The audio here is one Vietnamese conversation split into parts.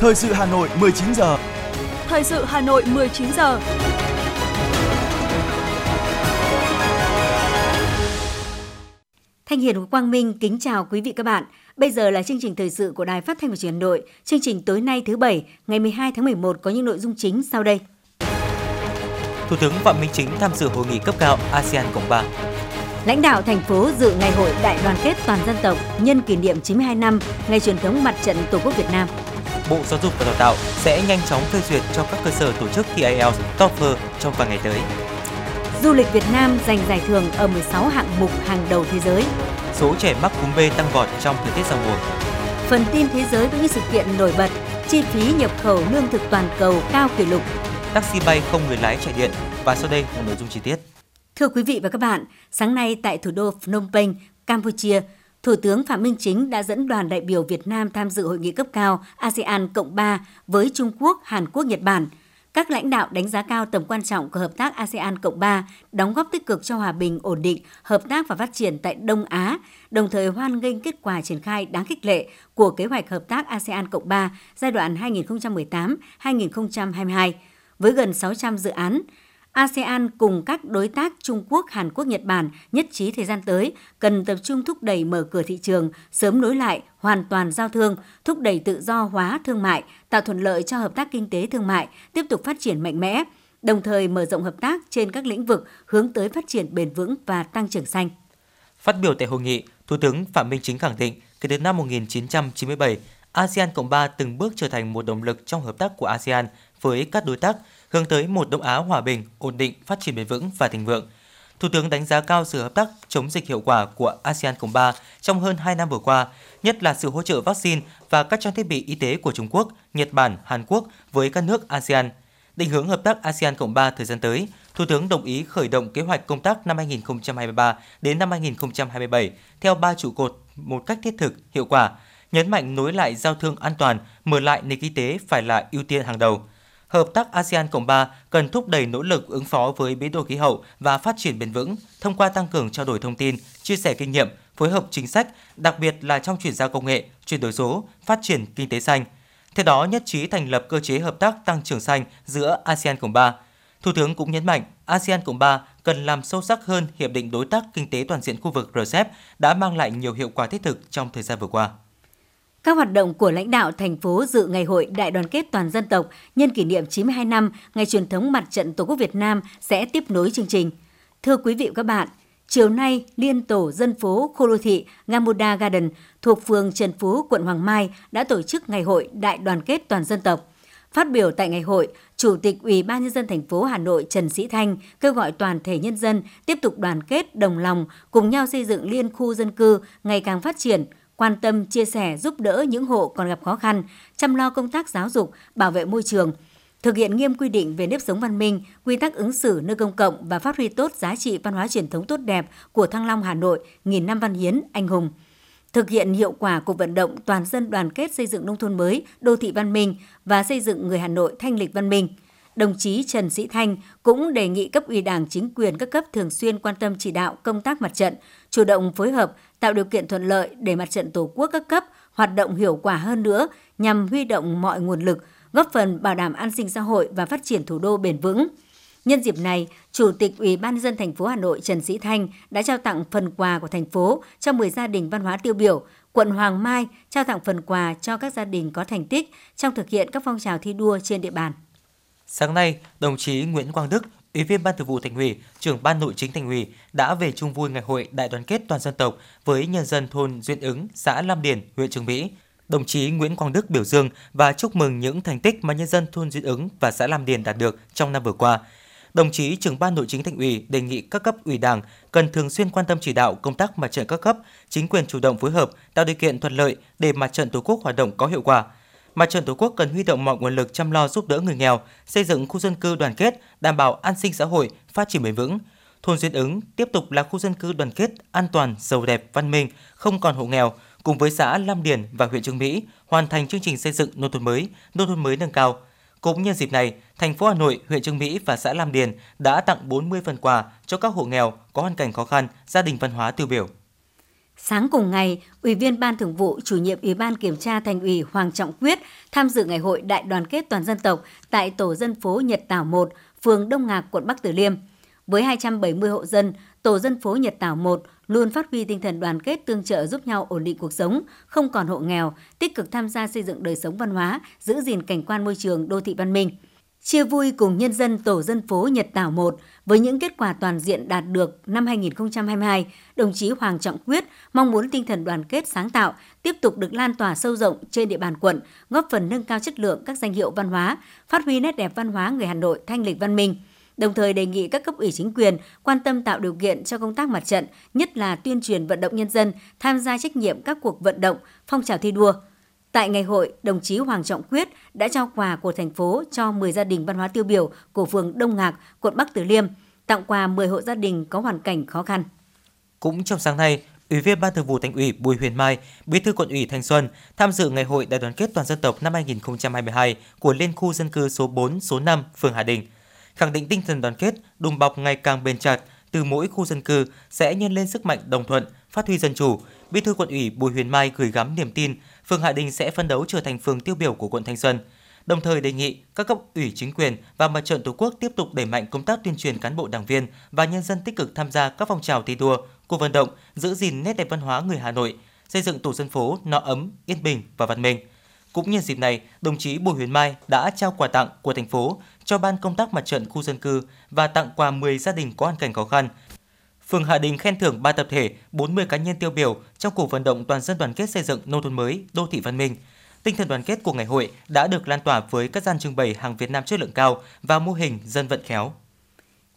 Thời sự Hà Nội 19 giờ. Thời sự Hà Nội 19 giờ. Thanh Hiền Quang Minh kính chào quý vị các bạn. Bây giờ là chương trình thời sự của Đài Phát thanh và Truyền hình Nội. Chương trình tối nay thứ bảy, ngày 12 tháng 11 có những nội dung chính sau đây. Thủ tướng Phạm Minh Chính tham dự hội nghị cấp cao ASEAN Cộng 3. Lãnh đạo thành phố dự ngày hội đại đoàn kết toàn dân tộc nhân kỷ niệm 92 năm ngày truyền thống mặt trận Tổ quốc Việt Nam. Bộ Giáo dục và Đào tạo sẽ nhanh chóng phê duyệt cho các cơ sở tổ chức thi IELTS, TOEFL trong vài ngày tới. Du lịch Việt Nam giành giải thưởng ở 16 hạng mục hàng đầu thế giới. Số trẻ mắc cúm B tăng vọt trong thời tiết giao mùa. Phần tin thế giới với những sự kiện nổi bật, chi phí nhập khẩu lương thực toàn cầu cao kỷ lục. Taxi bay không người lái chạy điện và sau đây là nội dung chi tiết. Thưa quý vị và các bạn, sáng nay tại thủ đô Phnom Penh, Campuchia, Thủ tướng Phạm Minh Chính đã dẫn đoàn đại biểu Việt Nam tham dự hội nghị cấp cao ASEAN Cộng 3 với Trung Quốc, Hàn Quốc, Nhật Bản. Các lãnh đạo đánh giá cao tầm quan trọng của hợp tác ASEAN Cộng 3, đóng góp tích cực cho hòa bình, ổn định, hợp tác và phát triển tại Đông Á, đồng thời hoan nghênh kết quả triển khai đáng khích lệ của kế hoạch hợp tác ASEAN Cộng 3 giai đoạn 2018-2022 với gần 600 dự án, ASEAN cùng các đối tác Trung Quốc, Hàn Quốc, Nhật Bản nhất trí thời gian tới cần tập trung thúc đẩy mở cửa thị trường, sớm nối lại hoàn toàn giao thương, thúc đẩy tự do hóa thương mại, tạo thuận lợi cho hợp tác kinh tế thương mại, tiếp tục phát triển mạnh mẽ, đồng thời mở rộng hợp tác trên các lĩnh vực hướng tới phát triển bền vững và tăng trưởng xanh. Phát biểu tại hội nghị, Thủ tướng Phạm Minh Chính khẳng định, kể từ năm 1997, ASEAN Cộng 3 từng bước trở thành một động lực trong hợp tác của ASEAN với các đối tác, hướng tới một Đông Á hòa bình, ổn định, phát triển bền vững và thịnh vượng. Thủ tướng đánh giá cao sự hợp tác chống dịch hiệu quả của ASEAN Cộng 3 trong hơn 2 năm vừa qua, nhất là sự hỗ trợ vaccine và các trang thiết bị y tế của Trung Quốc, Nhật Bản, Hàn Quốc với các nước ASEAN. Định hướng hợp tác ASEAN Cộng 3 thời gian tới, Thủ tướng đồng ý khởi động kế hoạch công tác năm 2023 đến năm 2027 theo ba trụ cột một cách thiết thực, hiệu quả, nhấn mạnh nối lại giao thương an toàn, mở lại nền kinh tế phải là ưu tiên hàng đầu – Hợp tác ASEAN Cộng 3 cần thúc đẩy nỗ lực ứng phó với biến đổi khí hậu và phát triển bền vững thông qua tăng cường trao đổi thông tin, chia sẻ kinh nghiệm, phối hợp chính sách, đặc biệt là trong chuyển giao công nghệ, chuyển đổi số, phát triển kinh tế xanh. Theo đó, nhất trí thành lập cơ chế hợp tác tăng trưởng xanh giữa ASEAN Cộng 3. Thủ tướng cũng nhấn mạnh ASEAN Cộng 3 cần làm sâu sắc hơn Hiệp định Đối tác Kinh tế Toàn diện khu vực RCEP đã mang lại nhiều hiệu quả thiết thực trong thời gian vừa qua. Các hoạt động của lãnh đạo thành phố dự ngày hội đại đoàn kết toàn dân tộc nhân kỷ niệm 92 năm ngày truyền thống mặt trận Tổ quốc Việt Nam sẽ tiếp nối chương trình. Thưa quý vị và các bạn, chiều nay, Liên tổ dân phố khu đô thị Gamuda Garden thuộc phường Trần Phú, quận Hoàng Mai đã tổ chức ngày hội đại đoàn kết toàn dân tộc. Phát biểu tại ngày hội, Chủ tịch Ủy ban nhân dân thành phố Hà Nội Trần Sĩ Thanh kêu gọi toàn thể nhân dân tiếp tục đoàn kết đồng lòng cùng nhau xây dựng liên khu dân cư ngày càng phát triển, quan tâm, chia sẻ, giúp đỡ những hộ còn gặp khó khăn, chăm lo công tác giáo dục, bảo vệ môi trường, thực hiện nghiêm quy định về nếp sống văn minh, quy tắc ứng xử nơi công cộng và phát huy tốt giá trị văn hóa truyền thống tốt đẹp của Thăng Long Hà Nội nghìn năm văn hiến anh hùng. Thực hiện hiệu quả cuộc vận động toàn dân đoàn kết xây dựng nông thôn mới, đô thị văn minh và xây dựng người Hà Nội thanh lịch văn minh – đồng chí Trần Sĩ Thanh cũng đề nghị cấp ủy Đảng chính quyền các cấp thường xuyên quan tâm chỉ đạo công tác mặt trận, chủ động phối hợp, tạo điều kiện thuận lợi để mặt trận Tổ quốc các cấp hoạt động hiệu quả hơn nữa nhằm huy động mọi nguồn lực, góp phần bảo đảm an sinh xã hội và phát triển thủ đô bền vững. Nhân dịp này, Chủ tịch Ủy ban nhân dân thành phố Hà Nội Trần Sĩ Thanh đã trao tặng phần quà của thành phố cho 10 gia đình văn hóa tiêu biểu. Quận Hoàng Mai trao tặng phần quà cho các gia đình có thành tích trong thực hiện các phong trào thi đua trên địa bàn. Sáng nay, đồng chí Nguyễn Quang Đức, Ủy viên Ban Thường vụ Thành ủy, trưởng Ban Nội chính Thành ủy đã về chung vui ngày hội đại đoàn kết toàn dân tộc với nhân dân thôn Duyên Ứng, xã Lam Điền, huyện Trường Mỹ. Đồng chí Nguyễn Quang Đức biểu dương và chúc mừng những thành tích mà nhân dân thôn Duyên Ứng và xã Lam Điền đạt được trong năm vừa qua. Đồng chí trưởng ban nội chính thành ủy đề nghị các cấp ủy đảng cần thường xuyên quan tâm chỉ đạo công tác mặt trận các cấp, chính quyền chủ động phối hợp, tạo điều kiện thuận lợi để mặt trận tổ quốc hoạt động có hiệu quả, Mặt trận Tổ quốc cần huy động mọi nguồn lực chăm lo giúp đỡ người nghèo, xây dựng khu dân cư đoàn kết, đảm bảo an sinh xã hội, phát triển bền vững. Thôn Duyên Ứng tiếp tục là khu dân cư đoàn kết, an toàn, giàu đẹp, văn minh, không còn hộ nghèo, cùng với xã Lam Điền và huyện Trương Mỹ hoàn thành chương trình xây dựng nông thôn mới, nông thôn mới nâng cao. Cũng nhân dịp này, thành phố Hà Nội, huyện Trương Mỹ và xã Lam Điền đã tặng 40 phần quà cho các hộ nghèo có hoàn cảnh khó khăn, gia đình văn hóa tiêu biểu. Sáng cùng ngày, Ủy viên Ban Thường vụ, Chủ nhiệm Ủy ban Kiểm tra Thành ủy Hoàng Trọng Quyết tham dự Ngày hội Đại đoàn kết toàn dân tộc tại tổ dân phố Nhật Tảo 1, phường Đông Ngạc, quận Bắc Từ Liêm. Với 270 hộ dân, tổ dân phố Nhật Tảo 1 luôn phát huy tinh thần đoàn kết tương trợ giúp nhau ổn định cuộc sống, không còn hộ nghèo, tích cực tham gia xây dựng đời sống văn hóa, giữ gìn cảnh quan môi trường đô thị văn minh. Chia vui cùng nhân dân tổ dân phố Nhật Tảo 1 với những kết quả toàn diện đạt được năm 2022, đồng chí Hoàng Trọng Quyết mong muốn tinh thần đoàn kết sáng tạo tiếp tục được lan tỏa sâu rộng trên địa bàn quận, góp phần nâng cao chất lượng các danh hiệu văn hóa, phát huy nét đẹp văn hóa người Hà Nội thanh lịch văn minh – đồng thời đề nghị các cấp ủy chính quyền quan tâm tạo điều kiện cho công tác mặt trận, nhất là tuyên truyền vận động nhân dân tham gia trách nhiệm các cuộc vận động, phong trào thi đua. Tại ngày hội, đồng chí Hoàng Trọng Quyết đã trao quà của thành phố cho 10 gia đình văn hóa tiêu biểu của phường Đông Ngạc, quận Bắc Từ Liêm, tặng quà 10 hộ gia đình có hoàn cảnh khó khăn. Cũng trong sáng nay, Ủy viên Ban Thường vụ Thành ủy Bùi Huyền Mai, Bí thư Quận ủy Thanh Xuân tham dự ngày hội đại đoàn kết toàn dân tộc năm 2022 của Liên khu dân cư số 4, số 5, phường Hà Đình – khẳng định tinh thần đoàn kết, đùm bọc ngày càng bền chặt từ mỗi khu dân cư sẽ nhân lên sức mạnh đồng thuận, phát huy dân chủ. Bí thư quận ủy Bùi Huyền Mai gửi gắm niềm tin phường Hạ Đình sẽ phân đấu trở thành phường tiêu biểu của quận Thanh Xuân. Đồng thời đề nghị các cấp ủy chính quyền và mặt trận Tổ quốc tiếp tục đẩy mạnh công tác tuyên truyền cán bộ đảng viên và nhân dân tích cực tham gia các phong trào thi đua, cuộc vận động, giữ gìn nét đẹp văn hóa người Hà Nội, xây dựng tổ dân phố no ấm, yên bình và văn minh. Cũng nhân dịp này, đồng chí Bùi Huyền Mai đã trao quà tặng của thành phố cho ban công tác mặt trận khu dân cư và tặng quà 10 gia đình có hoàn cảnh khó khăn. Phường Hạ Đình khen thưởng 3 tập thể, 40 cá nhân tiêu biểu trong cuộc vận động toàn dân đoàn kết xây dựng nông thôn mới, đô thị văn minh. Tinh thần đoàn kết của ngày hội đã được lan tỏa với các gian trưng bày hàng Việt Nam chất lượng cao và mô hình dân vận khéo.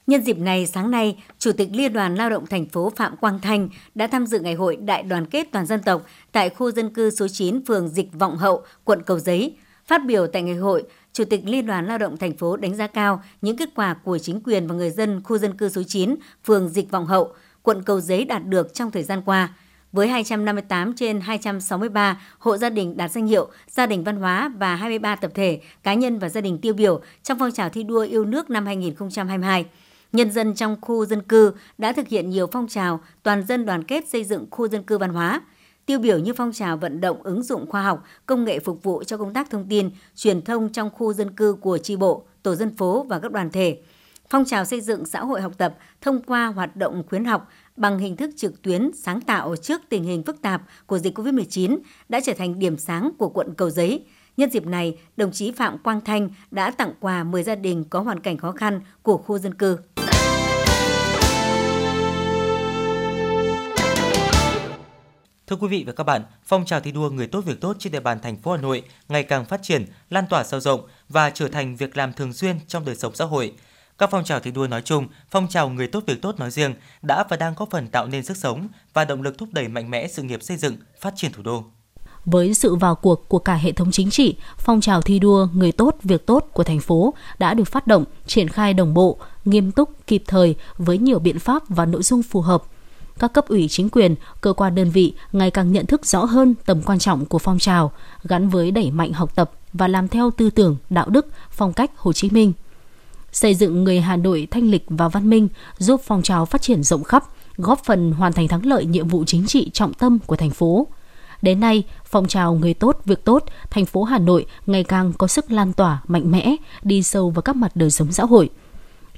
Nhân dịp này, sáng nay, Chủ tịch Liên đoàn Lao động thành phố Phạm Quang Thanh đã tham dự ngày hội Đại đoàn kết toàn dân tộc tại khu dân cư số 9 phường Dịch Vọng Hậu, quận Cầu Giấy. Phát biểu tại ngày hội, Chủ tịch Liên đoàn Lao động thành phố đánh giá cao những kết quả của chính quyền và người dân khu dân cư số 9, phường Dịch Vọng Hậu, quận Cầu Giấy đạt được trong thời gian qua. Với 258 trên 263 hộ gia đình đạt danh hiệu gia đình văn hóa và 23 tập thể, cá nhân và gia đình tiêu biểu trong phong trào thi đua yêu nước năm 2022 nhân dân trong khu dân cư đã thực hiện nhiều phong trào toàn dân đoàn kết xây dựng khu dân cư văn hóa. Tiêu biểu như phong trào vận động ứng dụng khoa học, công nghệ phục vụ cho công tác thông tin, truyền thông trong khu dân cư của tri bộ, tổ dân phố và các đoàn thể. Phong trào xây dựng xã hội học tập thông qua hoạt động khuyến học bằng hình thức trực tuyến sáng tạo trước tình hình phức tạp của dịch COVID-19 đã trở thành điểm sáng của quận Cầu Giấy. Nhân dịp này, đồng chí Phạm Quang Thanh đã tặng quà 10 gia đình có hoàn cảnh khó khăn của khu dân cư. Thưa quý vị và các bạn, phong trào thi đua người tốt việc tốt trên địa bàn thành phố Hà Nội ngày càng phát triển, lan tỏa sâu rộng và trở thành việc làm thường xuyên trong đời sống xã hội. Các phong trào thi đua nói chung, phong trào người tốt việc tốt nói riêng đã và đang có phần tạo nên sức sống và động lực thúc đẩy mạnh mẽ sự nghiệp xây dựng, phát triển thủ đô. Với sự vào cuộc của cả hệ thống chính trị, phong trào thi đua người tốt việc tốt của thành phố đã được phát động, triển khai đồng bộ, nghiêm túc, kịp thời với nhiều biện pháp và nội dung phù hợp – các cấp ủy chính quyền, cơ quan đơn vị ngày càng nhận thức rõ hơn tầm quan trọng của phong trào, gắn với đẩy mạnh học tập và làm theo tư tưởng, đạo đức, phong cách Hồ Chí Minh. Xây dựng người Hà Nội thanh lịch và văn minh giúp phong trào phát triển rộng khắp, góp phần hoàn thành thắng lợi nhiệm vụ chính trị trọng tâm của thành phố. Đến nay, phong trào người tốt việc tốt, thành phố Hà Nội ngày càng có sức lan tỏa mạnh mẽ, đi sâu vào các mặt đời sống xã hội –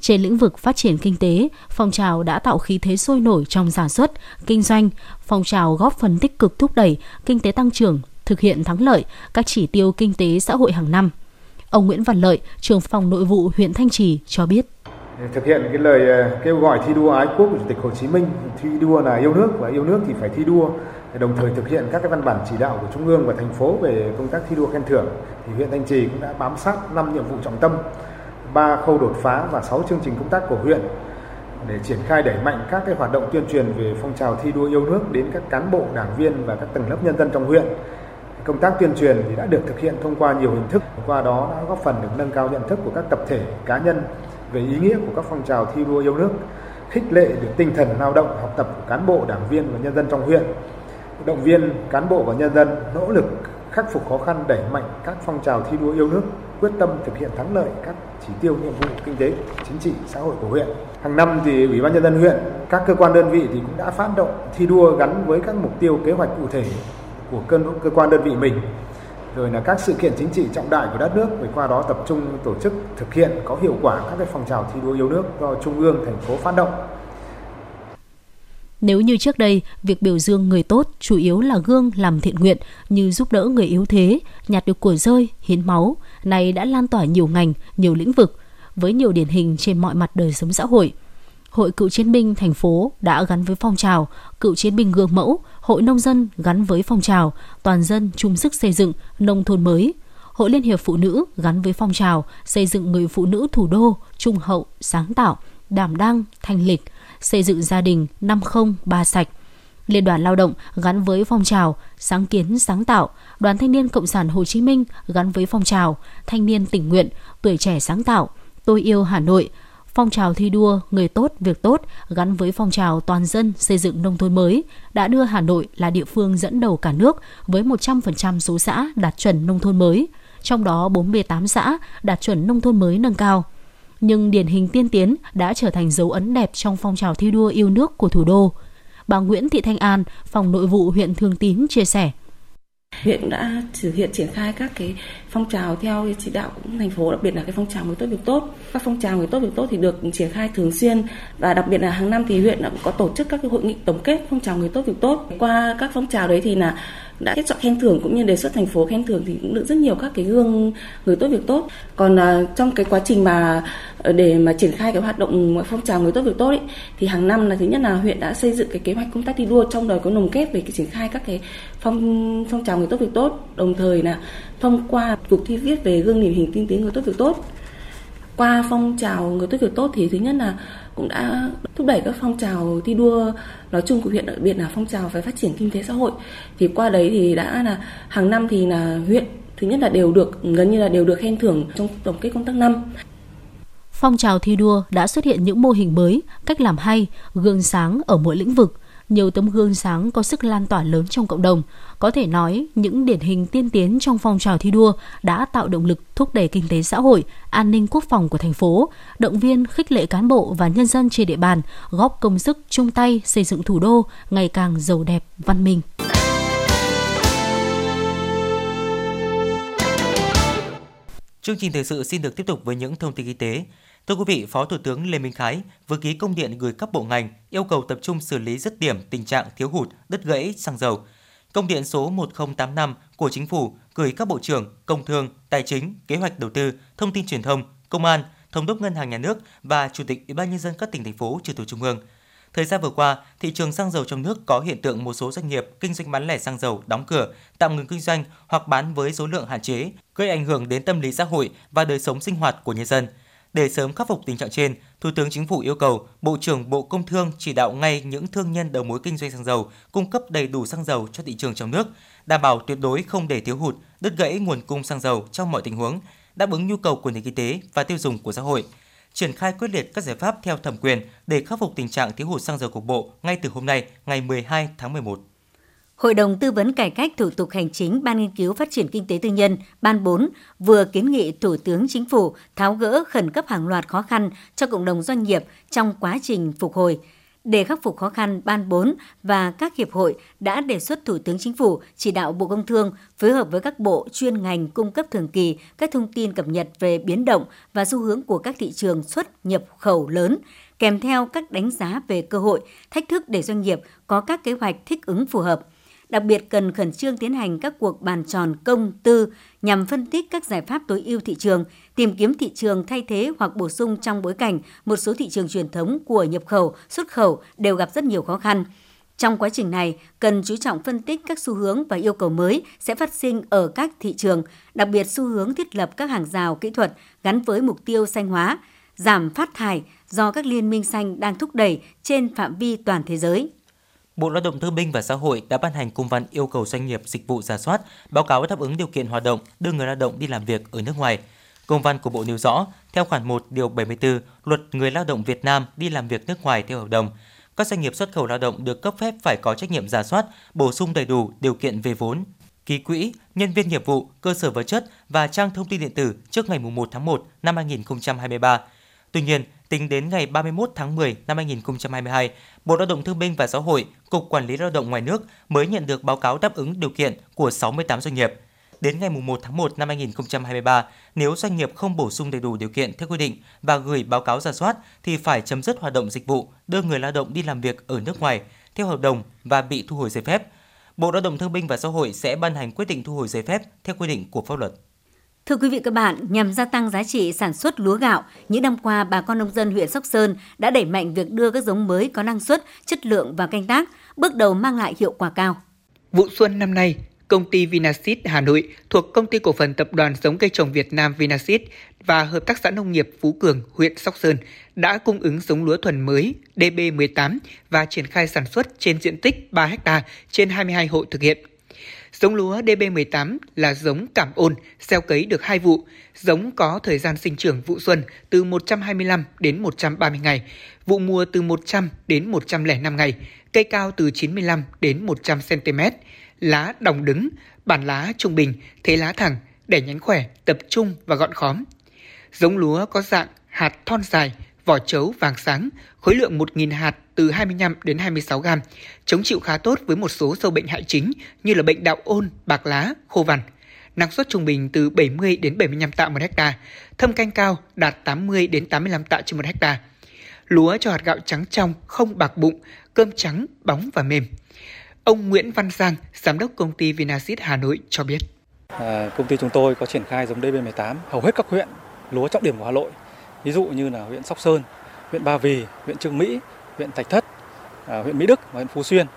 trên lĩnh vực phát triển kinh tế, phong trào đã tạo khí thế sôi nổi trong sản xuất, kinh doanh, phong trào góp phần tích cực thúc đẩy kinh tế tăng trưởng, thực hiện thắng lợi các chỉ tiêu kinh tế xã hội hàng năm. Ông Nguyễn Văn Lợi, trưởng phòng nội vụ huyện Thanh Trì cho biết. Thực hiện cái lời ờ, kêu gọi thi đua ái quốc của Chủ tịch Hồ Chí Minh, thi đua là yêu nước và yêu nước thì phải thi đua đồng thời thực hiện các cái văn bản chỉ đạo của trung ương và thành phố về công tác thi đua khen thưởng thì huyện Thanh Trì cũng đã bám sát năm nhiệm vụ trọng tâm 3 khâu đột phá và 6 chương trình công tác của huyện để triển khai đẩy mạnh các cái hoạt động tuyên truyền về phong trào thi đua yêu nước đến các cán bộ, đảng viên và các tầng lớp nhân dân trong huyện. Công tác tuyên truyền thì đã được thực hiện thông qua nhiều hình thức, qua đó đã góp phần được nâng cao nhận thức của các tập thể, cá nhân về ý nghĩa của các phong trào thi đua yêu nước, khích lệ được tinh thần lao động, học tập của cán bộ, đảng viên và nhân dân trong huyện, động viên cán bộ và nhân dân nỗ lực khắc phục khó khăn đẩy mạnh các phong trào thi đua yêu nước quyết tâm thực hiện thắng lợi các chỉ tiêu nhiệm vụ kinh tế, chính trị, xã hội của huyện. Hàng năm thì Ủy ban nhân dân huyện, các cơ quan đơn vị thì cũng đã phát động thi đua gắn với các mục tiêu kế hoạch cụ thể của cơ, cơ quan đơn vị mình rồi là các sự kiện chính trị trọng đại của đất nước và qua đó tập trung tổ chức thực hiện có hiệu quả các cái phong trào thi đua yêu nước do trung ương thành phố phát động nếu như trước đây, việc biểu dương người tốt chủ yếu là gương làm thiện nguyện như giúp đỡ người yếu thế, nhặt được của rơi, hiến máu, này đã lan tỏa nhiều ngành, nhiều lĩnh vực, với nhiều điển hình trên mọi mặt đời sống xã hội. Hội Cựu Chiến binh thành phố đã gắn với phong trào Cựu Chiến binh gương mẫu, Hội Nông dân gắn với phong trào Toàn dân chung sức xây dựng nông thôn mới, Hội Liên hiệp Phụ nữ gắn với phong trào xây dựng người phụ nữ thủ đô trung hậu, sáng tạo, đảm đang, thanh lịch, xây dựng gia đình năm không ba sạch. Liên đoàn Lao động gắn với phong trào sáng kiến sáng tạo, Đoàn Thanh niên Cộng sản Hồ Chí Minh gắn với phong trào thanh niên tình nguyện, tuổi trẻ sáng tạo, tôi yêu Hà Nội, phong trào thi đua người tốt việc tốt gắn với phong trào toàn dân xây dựng nông thôn mới đã đưa Hà Nội là địa phương dẫn đầu cả nước với 100% số xã đạt chuẩn nông thôn mới, trong đó 48 xã đạt chuẩn nông thôn mới nâng cao nhưng điển hình tiên tiến đã trở thành dấu ấn đẹp trong phong trào thi đua yêu nước của thủ đô. Bà Nguyễn Thị Thanh An, phòng nội vụ huyện Thường Tín chia sẻ. Huyện đã thực hiện triển khai các cái phong trào theo chỉ đạo của thành phố, đặc biệt là cái phong trào người tốt việc tốt. Các phong trào người tốt việc tốt thì được triển khai thường xuyên và đặc biệt là hàng năm thì huyện cũng có tổ chức các cái hội nghị tổng kết phong trào người tốt việc tốt. Qua các phong trào đấy thì là đã chọn khen thưởng cũng như đề xuất thành phố khen thưởng thì cũng được rất nhiều các cái gương người tốt việc tốt còn uh, trong cái quá trình mà ờ, để mà triển khai cái hoạt động phong trào người tốt việc tốt ấy, thì hàng năm là thứ nhất là huyện đã xây dựng cái kế hoạch công tác thi đua trong đời có nồng kết về cái triển khai các cái phong phong trào người tốt việc tốt đồng thời là thông qua cuộc thi viết về gương điển hình tiên tiến người tốt việc tốt. Qua phong trào người tốt việc tốt thì thứ nhất là cũng đã thúc đẩy các phong trào thi đua nói chung của huyện đặc biệt là phong trào về phát triển kinh tế xã hội. Thì qua đấy thì đã là hàng năm thì là huyện thứ nhất là đều được gần như là đều được khen thưởng trong tổng kết công tác năm. Phong trào thi đua đã xuất hiện những mô hình mới, cách làm hay, gương sáng ở mỗi lĩnh vực, nhiều tấm gương sáng có sức lan tỏa lớn trong cộng đồng. Có thể nói, những điển hình tiên tiến trong phong trào thi đua đã tạo động lực thúc đẩy kinh tế xã hội, an ninh quốc phòng của thành phố, động viên khích lệ cán bộ và nhân dân trên địa bàn, góp công sức chung tay xây dựng thủ đô ngày càng giàu đẹp, văn minh. Chương trình thời sự xin được tiếp tục với những thông tin y tế. Thưa quý vị, Phó Thủ tướng Lê Minh Khái vừa ký công điện gửi các bộ ngành yêu cầu tập trung xử lý dứt điểm tình trạng thiếu hụt, đứt gãy xăng dầu. Công điện số 1085 của Chính phủ gửi các bộ trưởng Công thương, Tài chính, Kế hoạch Đầu tư, Thông tin Truyền thông, Công an, Thống đốc Ngân hàng Nhà nước và Chủ tịch Ủy ban nhân dân các tỉnh thành phố trực thuộc trung ương. Thời gian vừa qua, thị trường xăng dầu trong nước có hiện tượng một số doanh nghiệp kinh doanh bán lẻ xăng dầu đóng cửa, tạm ngừng kinh doanh hoặc bán với số lượng hạn chế, gây ảnh hưởng đến tâm lý xã hội và đời sống sinh hoạt của nhân dân. Để sớm khắc phục tình trạng trên, Thủ tướng Chính phủ yêu cầu Bộ trưởng Bộ Công Thương chỉ đạo ngay những thương nhân đầu mối kinh doanh xăng dầu cung cấp đầy đủ xăng dầu cho thị trường trong nước, đảm bảo tuyệt đối không để thiếu hụt, đứt gãy nguồn cung xăng dầu trong mọi tình huống, đáp ứng nhu cầu của nền kinh tế và tiêu dùng của xã hội triển khai quyết liệt các giải pháp theo thẩm quyền để khắc phục tình trạng thiếu hụt xăng dầu cục bộ ngay từ hôm nay, ngày 12 tháng 11. Hội đồng tư vấn cải cách thủ tục hành chính Ban nghiên cứu phát triển kinh tế tư nhân Ban 4 vừa kiến nghị Thủ tướng Chính phủ tháo gỡ khẩn cấp hàng loạt khó khăn cho cộng đồng doanh nghiệp trong quá trình phục hồi. Để khắc phục khó khăn, Ban 4 và các hiệp hội đã đề xuất Thủ tướng Chính phủ chỉ đạo Bộ Công Thương phối hợp với các bộ chuyên ngành cung cấp thường kỳ các thông tin cập nhật về biến động và xu hướng của các thị trường xuất nhập khẩu lớn, kèm theo các đánh giá về cơ hội, thách thức để doanh nghiệp có các kế hoạch thích ứng phù hợp – đặc biệt cần khẩn trương tiến hành các cuộc bàn tròn công tư nhằm phân tích các giải pháp tối ưu thị trường, tìm kiếm thị trường thay thế hoặc bổ sung trong bối cảnh một số thị trường truyền thống của nhập khẩu, xuất khẩu đều gặp rất nhiều khó khăn. Trong quá trình này, cần chú trọng phân tích các xu hướng và yêu cầu mới sẽ phát sinh ở các thị trường, đặc biệt xu hướng thiết lập các hàng rào kỹ thuật gắn với mục tiêu xanh hóa, giảm phát thải do các liên minh xanh đang thúc đẩy trên phạm vi toàn thế giới. Bộ Lao động Thương binh và Xã hội đã ban hành công văn yêu cầu doanh nghiệp dịch vụ giả soát, báo cáo đáp ứng điều kiện hoạt động đưa người lao động đi làm việc ở nước ngoài. Công văn của Bộ nêu rõ, theo khoản 1 điều 74 Luật Người lao động Việt Nam đi làm việc nước ngoài theo hợp đồng, các doanh nghiệp xuất khẩu lao động được cấp phép phải có trách nhiệm giả soát, bổ sung đầy đủ điều kiện về vốn, ký quỹ, nhân viên nghiệp vụ, cơ sở vật chất và trang thông tin điện tử trước ngày 1 tháng 1 năm 2023. Tuy nhiên, tính đến ngày 31 tháng 10 năm 2022, Bộ Lao động Thương binh và Xã hội, Cục Quản lý Lao động ngoài nước mới nhận được báo cáo đáp ứng điều kiện của 68 doanh nghiệp. Đến ngày 1 tháng 1 năm 2023, nếu doanh nghiệp không bổ sung đầy đủ điều kiện theo quy định và gửi báo cáo giả soát thì phải chấm dứt hoạt động dịch vụ, đưa người lao động đi làm việc ở nước ngoài theo hợp đồng và bị thu hồi giấy phép. Bộ Lao động Thương binh và Xã hội sẽ ban hành quyết định thu hồi giấy phép theo quy định của pháp luật. Thưa quý vị các bạn, nhằm gia tăng giá trị sản xuất lúa gạo, những năm qua bà con nông dân huyện Sóc Sơn đã đẩy mạnh việc đưa các giống mới có năng suất, chất lượng vào canh tác, bước đầu mang lại hiệu quả cao. Vụ xuân năm nay, công ty Vinasit Hà Nội thuộc công ty cổ phần tập đoàn giống cây trồng Việt Nam Vinasit và hợp tác xã nông nghiệp Phú Cường, huyện Sóc Sơn đã cung ứng giống lúa thuần mới DB18 và triển khai sản xuất trên diện tích 3 ha trên 22 hộ thực hiện. Giống lúa DB18 là giống cảm ôn, gieo cấy được 2 vụ, giống có thời gian sinh trưởng vụ xuân từ 125 đến 130 ngày, vụ mùa từ 100 đến 105 ngày, cây cao từ 95 đến 100 cm, lá đồng đứng, bản lá trung bình, thế lá thẳng, đẻ nhánh khỏe, tập trung và gọn khóm. Giống lúa có dạng hạt thon dài, vỏ chấu vàng sáng, khối lượng 1.000 hạt từ 25 đến 26 gram, chống chịu khá tốt với một số sâu bệnh hại chính như là bệnh đạo ôn, bạc lá, khô vằn. Năng suất trung bình từ 70 đến 75 tạ một hecta, thâm canh cao đạt 80 đến 85 tạ trên một hecta. Lúa cho hạt gạo trắng trong, không bạc bụng, cơm trắng, bóng và mềm. Ông Nguyễn Văn Giang, giám đốc công ty Vinasit Hà Nội cho biết. À, công ty chúng tôi có triển khai giống DB18 hầu hết các huyện lúa trọng điểm của Hà Nội. Ví dụ như là huyện Sóc Sơn, huyện Ba Vì, huyện Trương Mỹ, huyện Thạch Thất, à, huyện Mỹ Đức và huyện Phú Xuyên.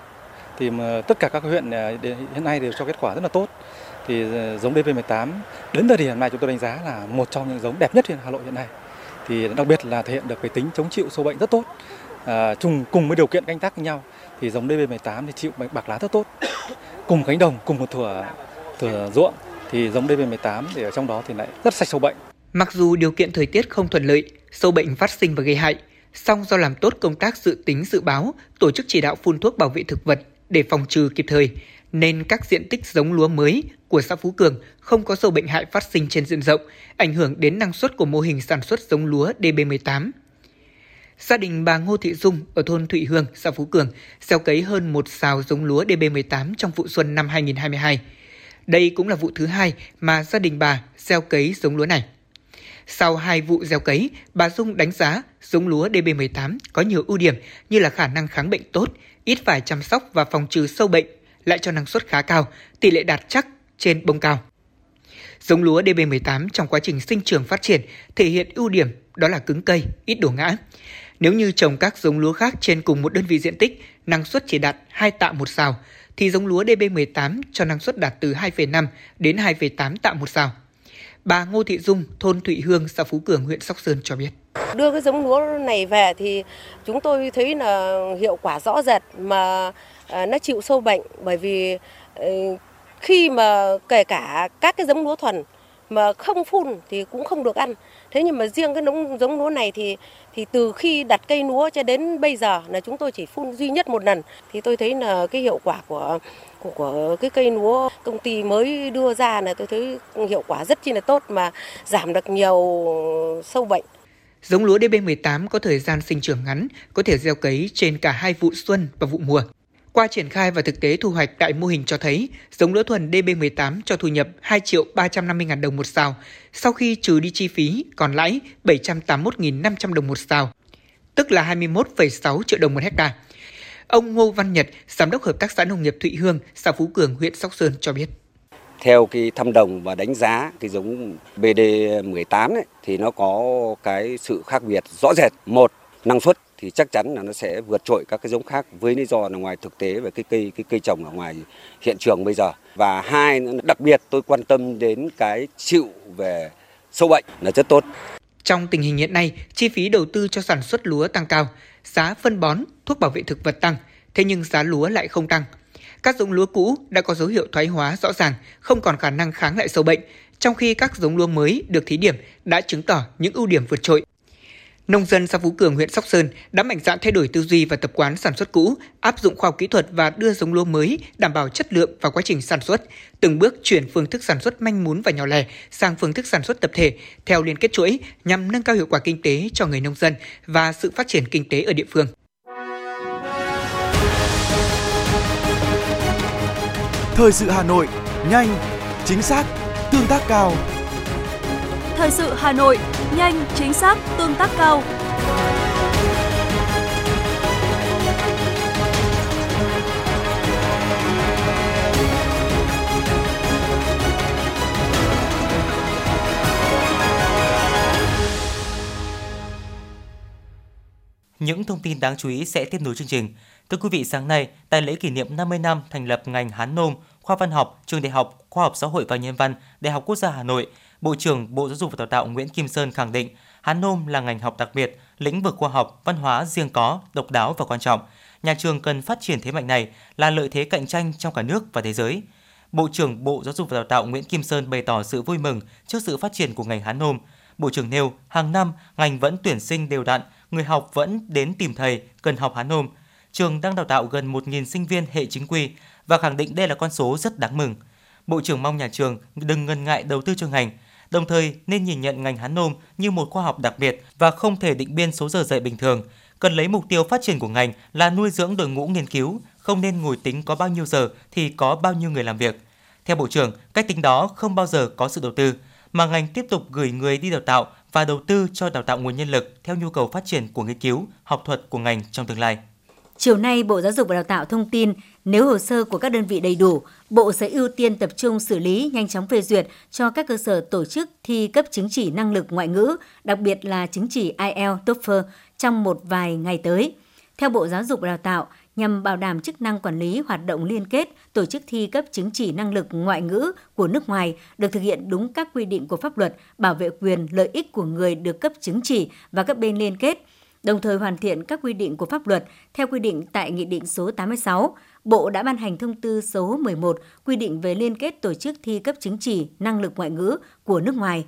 Thì tất cả các huyện à, hiện nay đều cho kết quả rất là tốt. Thì à, giống DP18 đến thời điểm này chúng tôi đánh giá là một trong những giống đẹp nhất huyện Hà Nội hiện nay. Thì đặc biệt là thể hiện được cái tính chống chịu sâu bệnh rất tốt. À, chung cùng với điều kiện canh tác với nhau thì giống DB18 thì chịu bạc lá rất tốt. Cùng cánh đồng, cùng một thửa thửa ruộng thì giống DB18 thì ở trong đó thì lại rất sạch sâu bệnh. Mặc dù điều kiện thời tiết không thuận lợi, sâu bệnh phát sinh và gây hại, song do làm tốt công tác dự tính dự báo, tổ chức chỉ đạo phun thuốc bảo vệ thực vật để phòng trừ kịp thời, nên các diện tích giống lúa mới của xã Phú Cường không có sâu bệnh hại phát sinh trên diện rộng, ảnh hưởng đến năng suất của mô hình sản xuất giống lúa DB18. Gia đình bà Ngô Thị Dung ở thôn Thụy Hương, xã Phú Cường gieo cấy hơn một xào giống lúa DB18 trong vụ xuân năm 2022. Đây cũng là vụ thứ hai mà gia đình bà gieo cấy giống lúa này. Sau hai vụ gieo cấy, bà Dung đánh giá giống lúa DB18 có nhiều ưu điểm như là khả năng kháng bệnh tốt, ít phải chăm sóc và phòng trừ sâu bệnh, lại cho năng suất khá cao, tỷ lệ đạt chắc trên bông cao. Giống lúa DB18 trong quá trình sinh trưởng phát triển thể hiện ưu điểm đó là cứng cây, ít đổ ngã. Nếu như trồng các giống lúa khác trên cùng một đơn vị diện tích, năng suất chỉ đạt 2 tạ một sào, thì giống lúa DB18 cho năng suất đạt từ 2,5 đến 2,8 tạ một sào. Bà Ngô Thị Dung, thôn Thụy Hương, xã Phú Cường, huyện Sóc Sơn cho biết. Đưa cái giống lúa này về thì chúng tôi thấy là hiệu quả rõ rệt mà à, nó chịu sâu bệnh bởi vì ừ, khi mà kể cả các cái giống lúa thuần mà không phun thì cũng không được ăn. Thế nhưng mà riêng cái giống giống lúa này thì thì từ khi đặt cây lúa cho đến bây giờ là chúng tôi chỉ phun duy nhất một lần thì tôi thấy là cái hiệu quả của của, cái cây lúa công ty mới đưa ra là tôi thấy hiệu quả rất chi là tốt mà giảm được nhiều sâu bệnh. Giống lúa DB18 có thời gian sinh trưởng ngắn, có thể gieo cấy trên cả hai vụ xuân và vụ mùa. Qua triển khai và thực tế thu hoạch tại mô hình cho thấy, giống lúa thuần DB18 cho thu nhập 2 triệu 350 ngàn đồng một sào, sau khi trừ đi chi phí còn lãi 781.500 đồng một sào, tức là 21,6 triệu đồng một hecta. Ông Ngô Văn Nhật, Giám đốc Hợp tác xã Nông nghiệp Thụy Hương, xã Phú Cường, huyện Sóc Sơn cho biết. Theo cái thăm đồng và đánh giá cái giống BD18 ấy, thì nó có cái sự khác biệt rõ rệt. Một, năng suất thì chắc chắn là nó sẽ vượt trội các cái giống khác với lý do là ngoài thực tế về cái cây cái cây trồng ở ngoài hiện trường bây giờ và hai đặc biệt tôi quan tâm đến cái chịu về sâu bệnh là rất tốt. Trong tình hình hiện nay, chi phí đầu tư cho sản xuất lúa tăng cao, giá phân bón, thuốc bảo vệ thực vật tăng, thế nhưng giá lúa lại không tăng. Các giống lúa cũ đã có dấu hiệu thoái hóa rõ ràng, không còn khả năng kháng lại sâu bệnh, trong khi các giống lúa mới được thí điểm đã chứng tỏ những ưu điểm vượt trội. Nông dân xã Phú Cường, huyện Sóc Sơn đã mạnh dạn thay đổi tư duy và tập quán sản xuất cũ, áp dụng khoa học kỹ thuật và đưa giống lúa mới đảm bảo chất lượng và quá trình sản xuất, từng bước chuyển phương thức sản xuất manh mún và nhỏ lẻ sang phương thức sản xuất tập thể theo liên kết chuỗi nhằm nâng cao hiệu quả kinh tế cho người nông dân và sự phát triển kinh tế ở địa phương. Thời sự Hà Nội, nhanh, chính xác, tương tác cao. Thời sự Hà Nội, nhanh, chính xác, tương tác cao. Những thông tin đáng chú ý sẽ tiếp nối chương trình. Thưa quý vị, sáng nay, tại lễ kỷ niệm 50 năm thành lập ngành Hán Nôm, khoa văn học, trường Đại học Khoa học Xã hội và Nhân văn, Đại học Quốc gia Hà Nội, Bộ trưởng Bộ Giáo dục và Đào tạo Nguyễn Kim Sơn khẳng định Hán Nôm là ngành học đặc biệt, lĩnh vực khoa học, văn hóa riêng có, độc đáo và quan trọng. Nhà trường cần phát triển thế mạnh này là lợi thế cạnh tranh trong cả nước và thế giới. Bộ trưởng Bộ Giáo dục và Đào tạo Nguyễn Kim Sơn bày tỏ sự vui mừng trước sự phát triển của ngành Hán Nôm. Bộ trưởng nêu, hàng năm ngành vẫn tuyển sinh đều đặn, người học vẫn đến tìm thầy, cần học Hán Nôm. Trường đang đào tạo gần 1.000 sinh viên hệ chính quy và khẳng định đây là con số rất đáng mừng. Bộ trưởng mong nhà trường đừng ngần ngại đầu tư cho ngành, đồng thời nên nhìn nhận ngành Hán Nôm như một khoa học đặc biệt và không thể định biên số giờ dạy bình thường. Cần lấy mục tiêu phát triển của ngành là nuôi dưỡng đội ngũ nghiên cứu, không nên ngồi tính có bao nhiêu giờ thì có bao nhiêu người làm việc. Theo Bộ trưởng, cách tính đó không bao giờ có sự đầu tư, mà ngành tiếp tục gửi người đi đào tạo và đầu tư cho đào tạo nguồn nhân lực theo nhu cầu phát triển của nghiên cứu, học thuật của ngành trong tương lai. Chiều nay, Bộ Giáo dục và Đào tạo thông tin nếu hồ sơ của các đơn vị đầy đủ, Bộ sẽ ưu tiên tập trung xử lý nhanh chóng phê duyệt cho các cơ sở tổ chức thi cấp chứng chỉ năng lực ngoại ngữ, đặc biệt là chứng chỉ IELTS, TOEFL trong một vài ngày tới. Theo Bộ Giáo dục và Đào tạo, nhằm bảo đảm chức năng quản lý hoạt động liên kết, tổ chức thi cấp chứng chỉ năng lực ngoại ngữ của nước ngoài được thực hiện đúng các quy định của pháp luật, bảo vệ quyền lợi ích của người được cấp chứng chỉ và các bên liên kết, đồng thời hoàn thiện các quy định của pháp luật theo quy định tại Nghị định số 86, Bộ đã ban hành thông tư số 11 quy định về liên kết tổ chức thi cấp chứng chỉ năng lực ngoại ngữ của nước ngoài.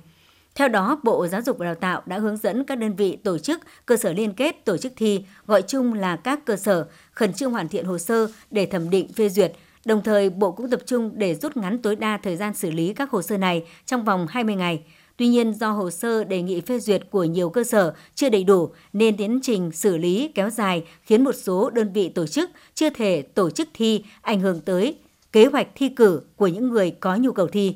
Theo đó, Bộ Giáo dục và Đào tạo đã hướng dẫn các đơn vị tổ chức, cơ sở liên kết tổ chức thi, gọi chung là các cơ sở, khẩn trương hoàn thiện hồ sơ để thẩm định phê duyệt. Đồng thời, Bộ cũng tập trung để rút ngắn tối đa thời gian xử lý các hồ sơ này trong vòng 20 ngày. Tuy nhiên, do hồ sơ đề nghị phê duyệt của nhiều cơ sở chưa đầy đủ nên tiến trình xử lý kéo dài khiến một số đơn vị tổ chức chưa thể tổ chức thi ảnh hưởng tới kế hoạch thi cử của những người có nhu cầu thi.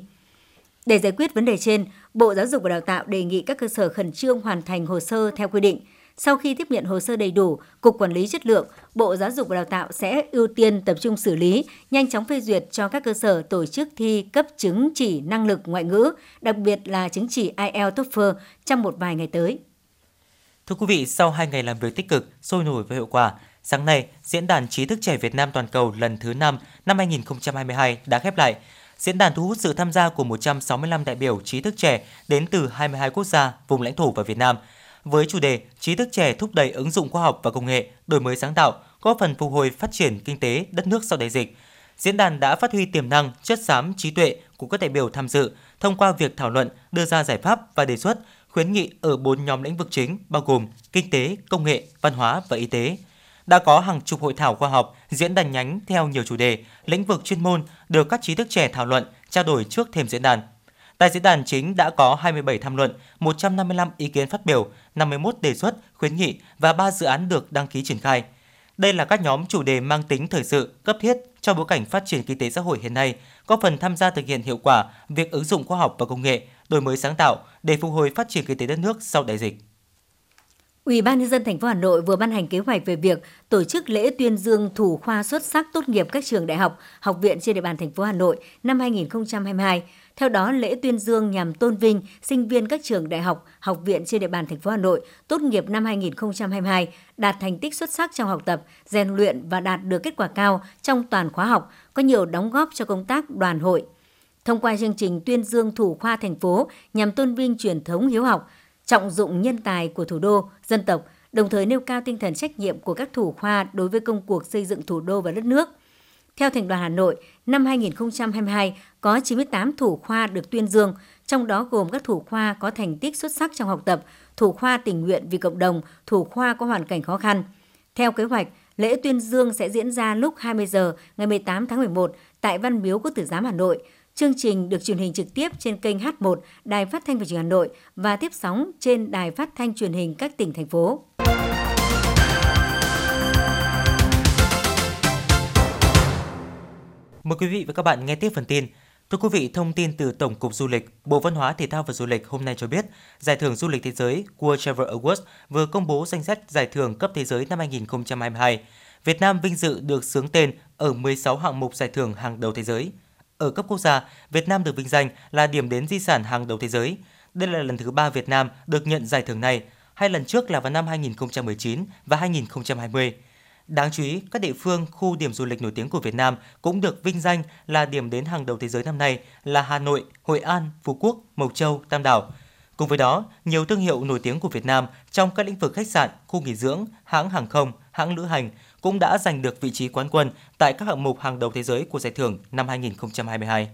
Để giải quyết vấn đề trên, Bộ Giáo dục và Đào tạo đề nghị các cơ sở khẩn trương hoàn thành hồ sơ theo quy định. Sau khi tiếp nhận hồ sơ đầy đủ, Cục Quản lý Chất lượng, Bộ Giáo dục và Đào tạo sẽ ưu tiên tập trung xử lý, nhanh chóng phê duyệt cho các cơ sở tổ chức thi cấp chứng chỉ năng lực ngoại ngữ, đặc biệt là chứng chỉ IELTS TOEFL trong một vài ngày tới. Thưa quý vị, sau 2 ngày làm việc tích cực, sôi nổi và hiệu quả, sáng nay, Diễn đàn Trí thức trẻ Việt Nam toàn cầu lần thứ 5 năm 2022 đã khép lại. Diễn đàn thu hút sự tham gia của 165 đại biểu trí thức trẻ đến từ 22 quốc gia, vùng lãnh thổ và Việt Nam – với chủ đề Trí thức trẻ thúc đẩy ứng dụng khoa học và công nghệ, đổi mới sáng tạo, góp phần phục hồi phát triển kinh tế đất nước sau đại dịch. Diễn đàn đã phát huy tiềm năng, chất xám, trí tuệ của các đại biểu tham dự thông qua việc thảo luận, đưa ra giải pháp và đề xuất, khuyến nghị ở bốn nhóm lĩnh vực chính bao gồm kinh tế, công nghệ, văn hóa và y tế. Đã có hàng chục hội thảo khoa học, diễn đàn nhánh theo nhiều chủ đề, lĩnh vực chuyên môn được các trí thức trẻ thảo luận, trao đổi trước thềm diễn đàn. Tại diễn đàn chính đã có 27 tham luận, 155 ý kiến phát biểu, 51 đề xuất, khuyến nghị và 3 dự án được đăng ký triển khai. Đây là các nhóm chủ đề mang tính thời sự, cấp thiết cho bối cảnh phát triển kinh tế xã hội hiện nay, có phần tham gia thực hiện hiệu quả việc ứng dụng khoa học và công nghệ, đổi mới sáng tạo để phục hồi phát triển kinh tế đất nước sau đại dịch. Ủy ban nhân dân thành phố Hà Nội vừa ban hành kế hoạch về việc tổ chức lễ tuyên dương thủ khoa xuất sắc tốt nghiệp các trường đại học, học viện trên địa bàn thành phố Hà Nội năm 2022. Theo đó, lễ tuyên dương nhằm tôn vinh sinh viên các trường đại học, học viện trên địa bàn thành phố Hà Nội tốt nghiệp năm 2022 đạt thành tích xuất sắc trong học tập, rèn luyện và đạt được kết quả cao trong toàn khóa học, có nhiều đóng góp cho công tác đoàn hội. Thông qua chương trình tuyên dương thủ khoa thành phố nhằm tôn vinh truyền thống hiếu học, trọng dụng nhân tài của thủ đô, dân tộc, đồng thời nêu cao tinh thần trách nhiệm của các thủ khoa đối với công cuộc xây dựng thủ đô và đất nước – theo Thành đoàn Hà Nội, năm 2022 có 98 thủ khoa được tuyên dương, trong đó gồm các thủ khoa có thành tích xuất sắc trong học tập, thủ khoa tình nguyện vì cộng đồng, thủ khoa có hoàn cảnh khó khăn. Theo kế hoạch, lễ tuyên dương sẽ diễn ra lúc 20 giờ ngày 18 tháng 11 tại Văn Miếu Quốc tử giám Hà Nội. Chương trình được truyền hình trực tiếp trên kênh H1, Đài Phát thanh và Truyền hình Hà Nội và tiếp sóng trên Đài Phát thanh Truyền hình các tỉnh thành phố. Mời quý vị và các bạn nghe tiếp phần tin. Thưa quý vị, thông tin từ Tổng cục Du lịch, Bộ Văn hóa Thể thao và Du lịch hôm nay cho biết, Giải thưởng Du lịch Thế giới World Travel Awards vừa công bố danh sách giải thưởng cấp thế giới năm 2022. Việt Nam vinh dự được xướng tên ở 16 hạng mục giải thưởng hàng đầu thế giới. Ở cấp quốc gia, Việt Nam được vinh danh là điểm đến di sản hàng đầu thế giới. Đây là lần thứ ba Việt Nam được nhận giải thưởng này, hai lần trước là vào năm 2019 và 2020. Đáng chú ý, các địa phương, khu điểm du lịch nổi tiếng của Việt Nam cũng được vinh danh là điểm đến hàng đầu thế giới năm nay là Hà Nội, Hội An, Phú Quốc, Mộc Châu, Tam Đảo. Cùng với đó, nhiều thương hiệu nổi tiếng của Việt Nam trong các lĩnh vực khách sạn, khu nghỉ dưỡng, hãng hàng không, hãng lữ hành cũng đã giành được vị trí quán quân tại các hạng mục hàng đầu thế giới của giải thưởng năm 2022.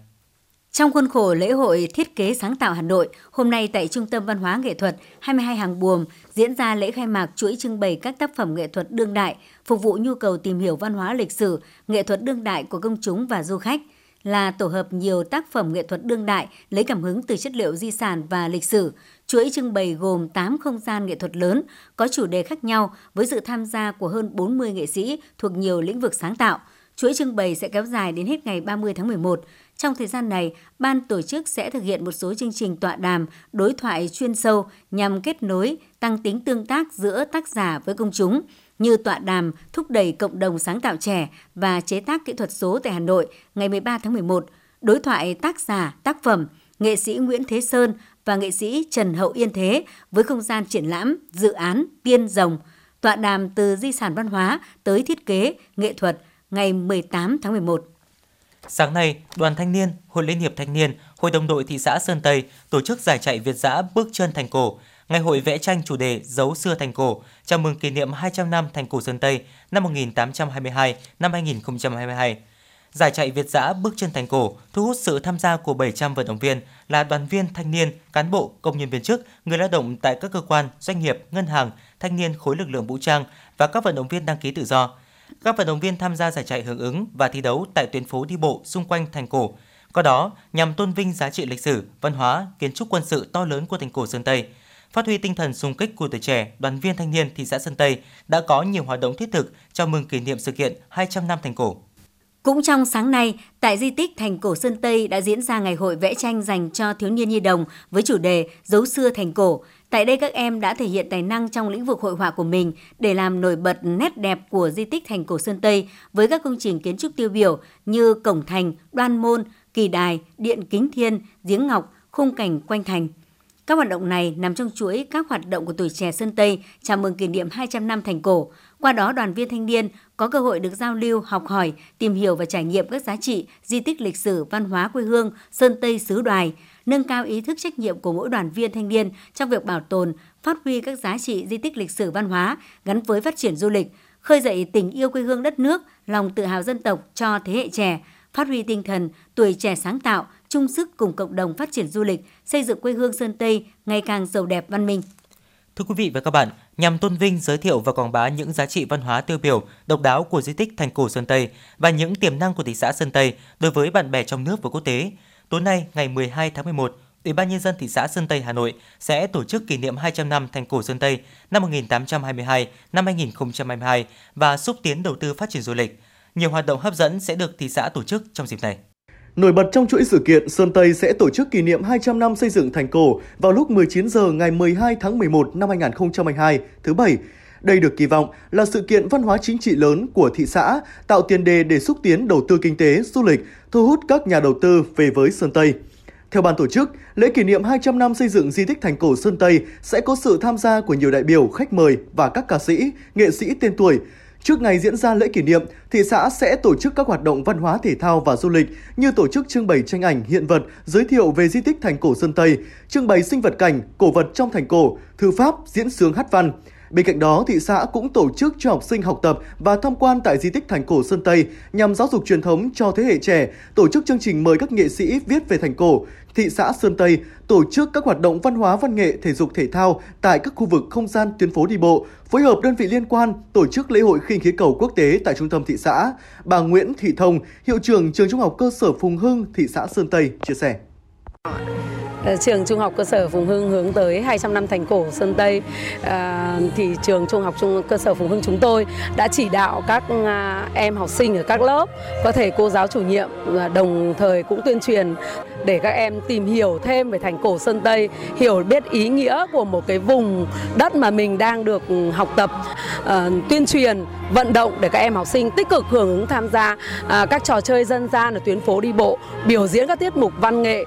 Trong khuôn khổ lễ hội thiết kế sáng tạo Hà Nội, hôm nay tại Trung tâm Văn hóa Nghệ thuật 22 hàng buồm diễn ra lễ khai mạc chuỗi trưng bày các tác phẩm nghệ thuật đương đại phục vụ nhu cầu tìm hiểu văn hóa lịch sử, nghệ thuật đương đại của công chúng và du khách là tổ hợp nhiều tác phẩm nghệ thuật đương đại lấy cảm hứng từ chất liệu di sản và lịch sử. Chuỗi trưng bày gồm 8 không gian nghệ thuật lớn có chủ đề khác nhau với sự tham gia của hơn 40 nghệ sĩ thuộc nhiều lĩnh vực sáng tạo. Chuỗi trưng bày sẽ kéo dài đến hết ngày 30 tháng 11. Trong thời gian này, ban tổ chức sẽ thực hiện một số chương trình tọa đàm, đối thoại chuyên sâu nhằm kết nối, tăng tính tương tác giữa tác giả với công chúng như tọa đàm thúc đẩy cộng đồng sáng tạo trẻ và chế tác kỹ thuật số tại Hà Nội ngày 13 tháng 11, đối thoại tác giả, tác phẩm, nghệ sĩ Nguyễn Thế Sơn và nghệ sĩ Trần Hậu Yên Thế với không gian triển lãm, dự án Tiên Rồng, tọa đàm từ di sản văn hóa tới thiết kế, nghệ thuật ngày 18 tháng 11. Sáng nay, Đoàn Thanh niên, Hội Liên hiệp Thanh niên, Hội đồng đội thị xã Sơn Tây tổ chức giải chạy Việt giã bước chân thành cổ, ngày hội vẽ tranh chủ đề Dấu xưa thành cổ, chào mừng kỷ niệm 200 năm thành cổ Sơn Tây năm 1822 năm 2022. Giải chạy Việt giã bước chân thành cổ thu hút sự tham gia của 700 vận động viên là đoàn viên thanh niên, cán bộ, công nhân viên chức, người lao động tại các cơ quan, doanh nghiệp, ngân hàng, thanh niên khối lực lượng vũ trang và các vận động viên đăng ký tự do. Các vận động viên tham gia giải chạy hưởng ứng và thi đấu tại tuyến phố đi bộ xung quanh thành cổ. Có đó nhằm tôn vinh giá trị lịch sử, văn hóa, kiến trúc quân sự to lớn của thành cổ Sơn Tây. Phát huy tinh thần xung kích của tuổi trẻ, đoàn viên thanh niên thị xã Sơn Tây đã có nhiều hoạt động thiết thực chào mừng kỷ niệm sự kiện 200 năm thành cổ. Cũng trong sáng nay, tại di tích Thành Cổ Sơn Tây đã diễn ra ngày hội vẽ tranh dành cho thiếu niên nhi đồng với chủ đề Dấu xưa thành cổ. Tại đây các em đã thể hiện tài năng trong lĩnh vực hội họa của mình để làm nổi bật nét đẹp của di tích Thành Cổ Sơn Tây với các công trình kiến trúc tiêu biểu như cổng thành, đoan môn, kỳ đài, điện kính thiên, giếng ngọc, khung cảnh quanh thành. Các hoạt động này nằm trong chuỗi các hoạt động của tuổi trẻ Sơn Tây chào mừng kỷ niệm 200 năm thành cổ. Qua đó, đoàn viên thanh niên có cơ hội được giao lưu, học hỏi, tìm hiểu và trải nghiệm các giá trị, di tích lịch sử, văn hóa quê hương Sơn Tây xứ đoài, nâng cao ý thức trách nhiệm của mỗi đoàn viên thanh niên trong việc bảo tồn, phát huy các giá trị di tích lịch sử văn hóa gắn với phát triển du lịch, khơi dậy tình yêu quê hương đất nước, lòng tự hào dân tộc cho thế hệ trẻ, phát huy tinh thần tuổi trẻ sáng tạo, chung sức cùng cộng đồng phát triển du lịch, xây dựng quê hương Sơn Tây ngày càng giàu đẹp văn minh. Thưa quý vị và các bạn, nhằm tôn vinh, giới thiệu và quảng bá những giá trị văn hóa tiêu biểu, độc đáo của di tích Thành cổ Sơn Tây và những tiềm năng của thị xã Sơn Tây đối với bạn bè trong nước và quốc tế, tối nay ngày 12 tháng 11, Ủy ban nhân dân thị xã Sơn Tây Hà Nội sẽ tổ chức kỷ niệm 200 năm Thành cổ Sơn Tây năm 1822 năm 2022 và xúc tiến đầu tư phát triển du lịch. Nhiều hoạt động hấp dẫn sẽ được thị xã tổ chức trong dịp này. Nổi bật trong chuỗi sự kiện, Sơn Tây sẽ tổ chức kỷ niệm 200 năm xây dựng thành cổ vào lúc 19 giờ ngày 12 tháng 11 năm 2022, thứ Bảy. Đây được kỳ vọng là sự kiện văn hóa chính trị lớn của thị xã, tạo tiền đề để xúc tiến đầu tư kinh tế, du lịch, thu hút các nhà đầu tư về với Sơn Tây. Theo ban tổ chức, lễ kỷ niệm 200 năm xây dựng di tích thành cổ Sơn Tây sẽ có sự tham gia của nhiều đại biểu, khách mời và các ca sĩ, nghệ sĩ tên tuổi, Trước ngày diễn ra lễ kỷ niệm, thị xã sẽ tổ chức các hoạt động văn hóa thể thao và du lịch như tổ chức trưng bày tranh ảnh hiện vật giới thiệu về di tích thành cổ Sơn Tây, trưng bày sinh vật cảnh, cổ vật trong thành cổ, thư pháp, diễn sướng hát văn. Bên cạnh đó, thị xã cũng tổ chức cho học sinh học tập và tham quan tại di tích thành cổ Sơn Tây nhằm giáo dục truyền thống cho thế hệ trẻ, tổ chức chương trình mời các nghệ sĩ viết về thành cổ. Thị xã Sơn Tây tổ chức các hoạt động văn hóa văn nghệ thể dục thể thao tại các khu vực không gian tuyến phố đi bộ, phối hợp đơn vị liên quan tổ chức lễ hội khinh khí cầu quốc tế tại trung tâm thị xã. Bà Nguyễn Thị Thông, hiệu trưởng trường trung học cơ sở Phùng Hưng, thị xã Sơn Tây chia sẻ. Ờ, trường Trung học cơ sở Phùng Hưng hướng tới 200 năm thành cổ Sơn Tây. À, thì trường Trung học Trung cơ sở Phùng Hưng chúng tôi đã chỉ đạo các à, em học sinh ở các lớp có thể cô giáo chủ nhiệm à, đồng thời cũng tuyên truyền để các em tìm hiểu thêm về thành cổ Sơn Tây, hiểu biết ý nghĩa của một cái vùng đất mà mình đang được học tập, ờ, tuyên truyền, vận động để các em học sinh tích cực hưởng ứng tham gia à, các trò chơi dân gian ở tuyến phố đi bộ, biểu diễn các tiết mục văn nghệ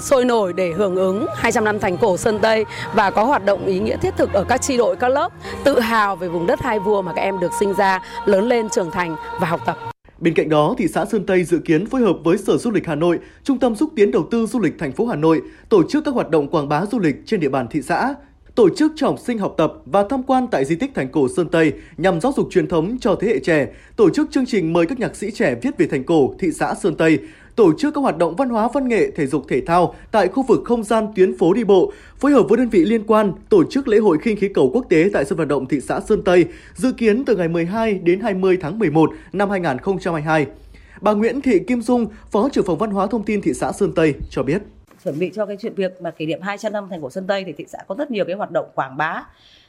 sôi nổi để hưởng ứng 200 năm thành cổ Sơn Tây và có hoạt động ý nghĩa thiết thực ở các tri đội các lớp, tự hào về vùng đất hai vua mà các em được sinh ra, lớn lên trưởng thành và học tập. Bên cạnh đó, thị xã Sơn Tây dự kiến phối hợp với Sở Du lịch Hà Nội, Trung tâm xúc tiến đầu tư du lịch thành phố Hà Nội tổ chức các hoạt động quảng bá du lịch trên địa bàn thị xã, tổ chức cho học sinh học tập và tham quan tại di tích thành cổ Sơn Tây nhằm giáo dục truyền thống cho thế hệ trẻ, tổ chức chương trình mời các nhạc sĩ trẻ viết về thành cổ thị xã Sơn Tây, tổ chức các hoạt động văn hóa văn nghệ, thể dục thể thao tại khu vực không gian tuyến phố đi bộ, phối hợp với đơn vị liên quan tổ chức lễ hội khinh khí cầu quốc tế tại sân vận động thị xã Sơn Tây, dự kiến từ ngày 12 đến 20 tháng 11 năm 2022. Bà Nguyễn Thị Kim Dung, Phó trưởng phòng Văn hóa Thông tin thị xã Sơn Tây cho biết chuẩn bị cho cái chuyện việc mà kỷ niệm 200 năm thành cổ Sơn Tây thì thị xã có rất nhiều cái hoạt động quảng bá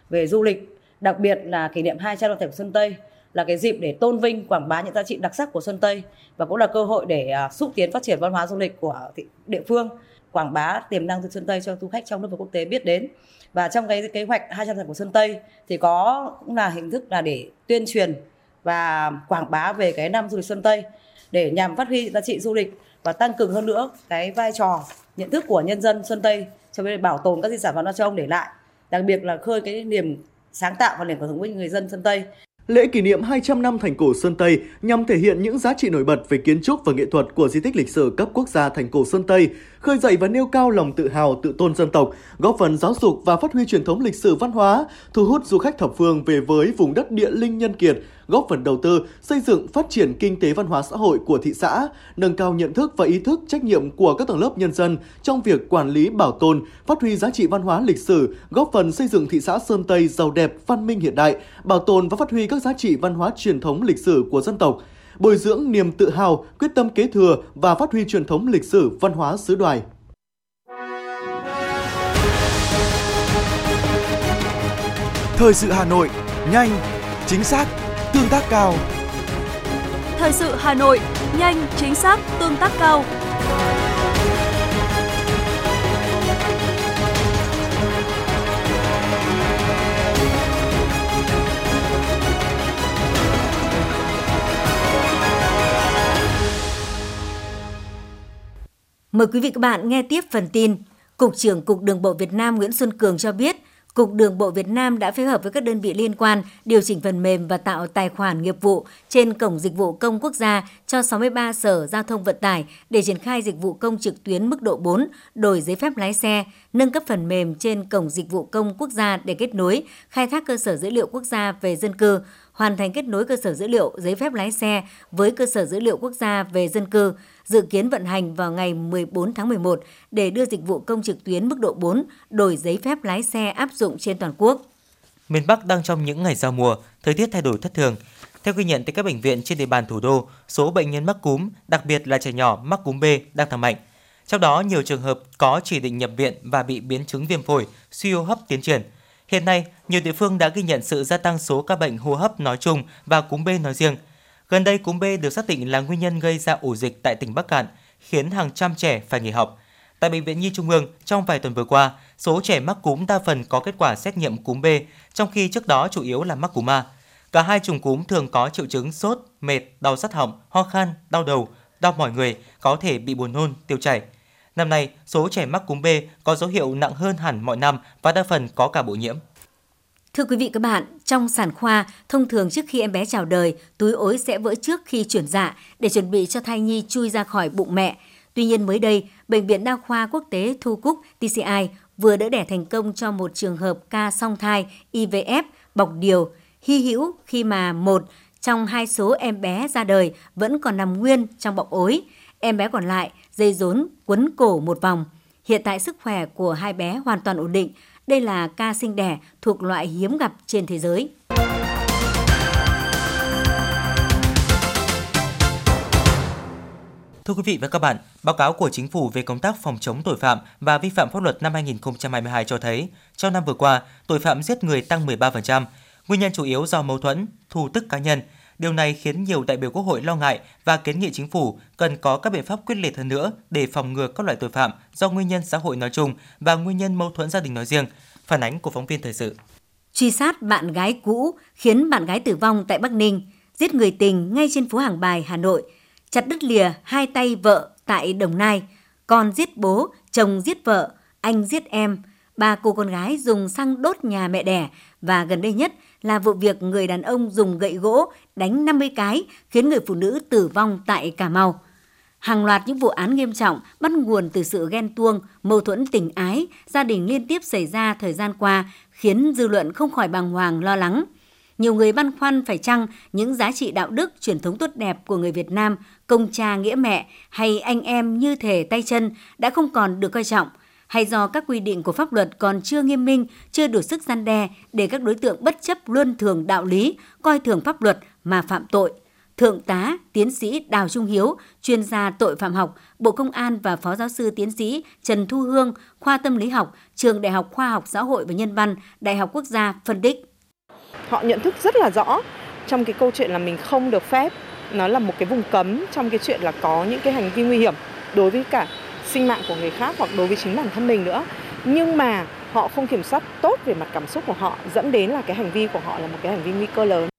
về du lịch, đặc biệt là kỷ niệm 200 năm thành cổ Sơn Tây là cái dịp để tôn vinh, quảng bá những giá trị đặc sắc của Sơn Tây và cũng là cơ hội để à, xúc tiến phát triển văn hóa du lịch của địa phương, quảng bá tiềm năng từ Sơn Tây cho du khách trong nước và quốc tế biết đến. Và trong cái kế hoạch 200 tháng của Sơn Tây thì có cũng là hình thức là để tuyên truyền và quảng bá về cái năm du lịch Sơn Tây để nhằm phát huy giá trị du lịch và tăng cường hơn nữa cái vai trò, nhận thức của nhân dân Sơn Tây trong việc bảo tồn các di sản văn hóa châu ông để lại, đặc biệt là khơi cái niềm sáng tạo và niềm cảm hứng với người dân Sơn Tây. Lễ kỷ niệm 200 năm thành cổ Sơn Tây nhằm thể hiện những giá trị nổi bật về kiến trúc và nghệ thuật của di tích lịch sử cấp quốc gia thành cổ Sơn Tây, khơi dậy và nêu cao lòng tự hào tự tôn dân tộc, góp phần giáo dục và phát huy truyền thống lịch sử văn hóa, thu hút du khách thập phương về với vùng đất địa linh nhân kiệt, góp phần đầu tư, xây dựng phát triển kinh tế văn hóa xã hội của thị xã, nâng cao nhận thức và ý thức trách nhiệm của các tầng lớp nhân dân trong việc quản lý bảo tồn, phát huy giá trị văn hóa lịch sử, góp phần xây dựng thị xã Sơn Tây giàu đẹp, văn minh hiện đại, bảo tồn và phát huy các giá trị văn hóa truyền thống lịch sử của dân tộc, bồi dưỡng niềm tự hào, quyết tâm kế thừa và phát huy truyền thống lịch sử văn hóa xứ đoài. Thời sự Hà Nội, nhanh, chính xác, tương tác cao. Thời sự Hà Nội, nhanh, chính xác, tương tác cao. Mời quý vị các bạn nghe tiếp phần tin. Cục trưởng Cục Đường bộ Việt Nam Nguyễn Xuân Cường cho biết, Cục Đường bộ Việt Nam đã phối hợp với các đơn vị liên quan điều chỉnh phần mềm và tạo tài khoản nghiệp vụ trên Cổng Dịch vụ Công Quốc gia cho 63 sở giao thông vận tải để triển khai dịch vụ công trực tuyến mức độ 4, đổi giấy phép lái xe, nâng cấp phần mềm trên Cổng Dịch vụ Công Quốc gia để kết nối, khai thác cơ sở dữ liệu quốc gia về dân cư, hoàn thành kết nối cơ sở dữ liệu giấy phép lái xe với cơ sở dữ liệu quốc gia về dân cư, dự kiến vận hành vào ngày 14 tháng 11 để đưa dịch vụ công trực tuyến mức độ 4 đổi giấy phép lái xe áp dụng trên toàn quốc. Miền Bắc đang trong những ngày giao mùa, thời tiết thay đổi thất thường. Theo ghi nhận tại các bệnh viện trên địa bàn thủ đô, số bệnh nhân mắc cúm, đặc biệt là trẻ nhỏ mắc cúm B đang tăng mạnh. Trong đó, nhiều trường hợp có chỉ định nhập viện và bị biến chứng viêm phổi, suy hô hấp tiến triển. Hiện nay, nhiều địa phương đã ghi nhận sự gia tăng số ca bệnh hô hấp nói chung và cúm B nói riêng. Gần đây, cúm B được xác định là nguyên nhân gây ra ổ dịch tại tỉnh Bắc Cạn, khiến hàng trăm trẻ phải nghỉ học. Tại Bệnh viện Nhi Trung ương, trong vài tuần vừa qua, số trẻ mắc cúm đa phần có kết quả xét nghiệm cúm B, trong khi trước đó chủ yếu là mắc cúm A. Cả hai chủng cúm thường có triệu chứng sốt, mệt, đau rát họng, ho khan, đau đầu, đau mỏi người, có thể bị buồn nôn, tiêu chảy. Năm nay, số trẻ mắc cúm B có dấu hiệu nặng hơn hẳn mọi năm và đa phần có cả bội nhiễm. Thưa quý vị các bạn, trong sản khoa, thông thường trước khi em bé chào đời, túi ối sẽ vỡ trước khi chuyển dạ để chuẩn bị cho thai nhi chui ra khỏi bụng mẹ. Tuy nhiên mới đây, Bệnh viện Đa khoa Quốc tế Thu Cúc TCI vừa đỡ đẻ thành công cho một trường hợp ca song thai IVF bọc điều, hy hữu khi mà một trong hai số em bé ra đời vẫn còn nằm nguyên trong bọc ối, em bé còn lại dây rốn quấn cổ một vòng. Hiện tại sức khỏe của hai bé hoàn toàn ổn định. Đây là ca sinh đẻ thuộc loại hiếm gặp trên thế giới. Thưa quý vị và các bạn, báo cáo của Chính phủ về công tác phòng chống tội phạm và vi phạm pháp luật năm 2022 cho thấy, trong năm vừa qua, tội phạm giết người tăng 13%, nguyên nhân chủ yếu do mâu thuẫn, thù tức cá nhân. Điều này khiến nhiều đại biểu Quốc hội lo ngại và kiến nghị chính phủ cần có các biện pháp quyết liệt hơn nữa để phòng ngừa các loại tội phạm do nguyên nhân xã hội nói chung và nguyên nhân mâu thuẫn gia đình nói riêng. Phản ánh của phóng viên thời sự. Truy sát bạn gái cũ khiến bạn gái tử vong tại Bắc Ninh, giết người tình ngay trên phố Hàng Bài, Hà Nội – chặt đứt lìa hai tay vợ tại Đồng Nai, con giết bố, chồng giết vợ, anh giết em, ba cô con gái dùng xăng đốt nhà mẹ đẻ và gần đây nhất là vụ việc người đàn ông dùng gậy gỗ đánh 50 cái khiến người phụ nữ tử vong tại Cà Mau. Hàng loạt những vụ án nghiêm trọng bắt nguồn từ sự ghen tuông, mâu thuẫn tình ái, gia đình liên tiếp xảy ra thời gian qua khiến dư luận không khỏi bàng hoàng lo lắng. Nhiều người băn khoăn phải chăng những giá trị đạo đức, truyền thống tốt đẹp của người Việt Nam công cha nghĩa mẹ hay anh em như thể tay chân đã không còn được coi trọng, hay do các quy định của pháp luật còn chưa nghiêm minh, chưa đủ sức gian đe để các đối tượng bất chấp luân thường đạo lý, coi thường pháp luật mà phạm tội. Thượng tá, tiến sĩ Đào Trung Hiếu, chuyên gia tội phạm học, Bộ Công an và Phó giáo sư tiến sĩ Trần Thu Hương, khoa tâm lý học, Trường Đại học Khoa học Xã hội và Nhân văn, Đại học Quốc gia phân tích. Họ nhận thức rất là rõ trong cái câu chuyện là mình không được phép nó là một cái vùng cấm trong cái chuyện là có những cái hành vi nguy hiểm đối với cả sinh mạng của người khác hoặc đối với chính bản thân mình nữa nhưng mà họ không kiểm soát tốt về mặt cảm xúc của họ dẫn đến là cái hành vi của họ là một cái hành vi nguy cơ lớn.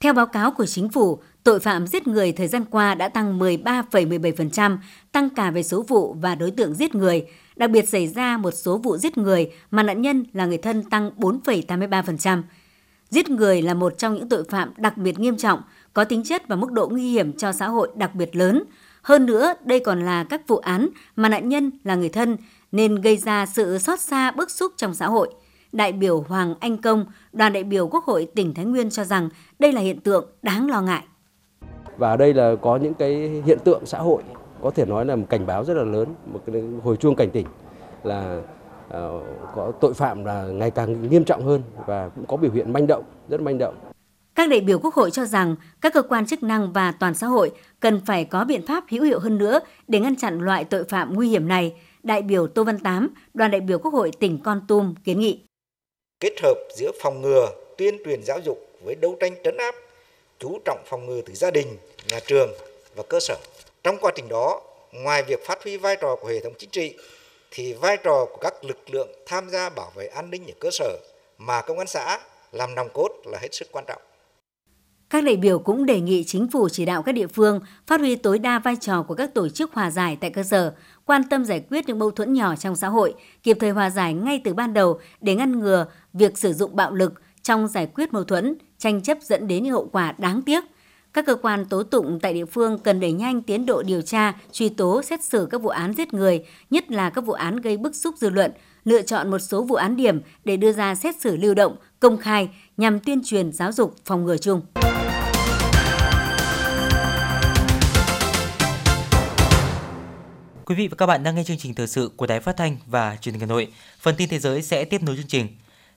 Theo báo cáo của chính phủ, tội phạm giết người thời gian qua đã tăng 13,17%, tăng cả về số vụ và đối tượng giết người. Đặc biệt xảy ra một số vụ giết người mà nạn nhân là người thân tăng 4,83%. Giết người là một trong những tội phạm đặc biệt nghiêm trọng, có tính chất và mức độ nguy hiểm cho xã hội đặc biệt lớn. Hơn nữa, đây còn là các vụ án mà nạn nhân là người thân nên gây ra sự xót xa bức xúc trong xã hội. Đại biểu Hoàng Anh Công, đoàn đại biểu Quốc hội tỉnh Thái Nguyên cho rằng đây là hiện tượng đáng lo ngại. Và đây là có những cái hiện tượng xã hội có thể nói là một cảnh báo rất là lớn, một cái hồi chuông cảnh tỉnh là ờ, có tội phạm là ngày càng nghiêm trọng hơn và cũng có biểu hiện manh động, rất manh động. Các đại biểu Quốc hội cho rằng các cơ quan chức năng và toàn xã hội cần phải có biện pháp hữu hiệu hơn nữa để ngăn chặn loại tội phạm nguy hiểm này. Đại biểu Tô Văn Tám, đoàn đại biểu Quốc hội tỉnh Con Tum kiến nghị. Kết hợp giữa phòng ngừa, tuyên truyền giáo dục với đấu tranh trấn áp, chú trọng phòng ngừa từ gia đình, nhà trường và cơ sở. Trong quá trình đó, ngoài việc phát huy vai trò của hệ thống chính trị, thì vai trò của các lực lượng tham gia bảo vệ an ninh ở cơ sở mà công an xã làm nòng cốt là hết sức quan trọng. Các đại biểu cũng đề nghị chính phủ chỉ đạo các địa phương phát huy tối đa vai trò của các tổ chức hòa giải tại cơ sở, quan tâm giải quyết những mâu thuẫn nhỏ trong xã hội, kịp thời hòa giải ngay từ ban đầu để ngăn ngừa việc sử dụng bạo lực trong giải quyết mâu thuẫn, tranh chấp dẫn đến những hậu quả đáng tiếc. Các cơ quan tố tụng tại địa phương cần đẩy nhanh tiến độ điều tra, truy tố, xét xử các vụ án giết người, nhất là các vụ án gây bức xúc dư luận, lựa chọn một số vụ án điểm để đưa ra xét xử lưu động, công khai nhằm tuyên truyền giáo dục phòng ngừa chung. Quý vị và các bạn đang nghe chương trình thời sự của Đài Phát thanh và Truyền hình Hà Nội. Phần tin thế giới sẽ tiếp nối chương trình.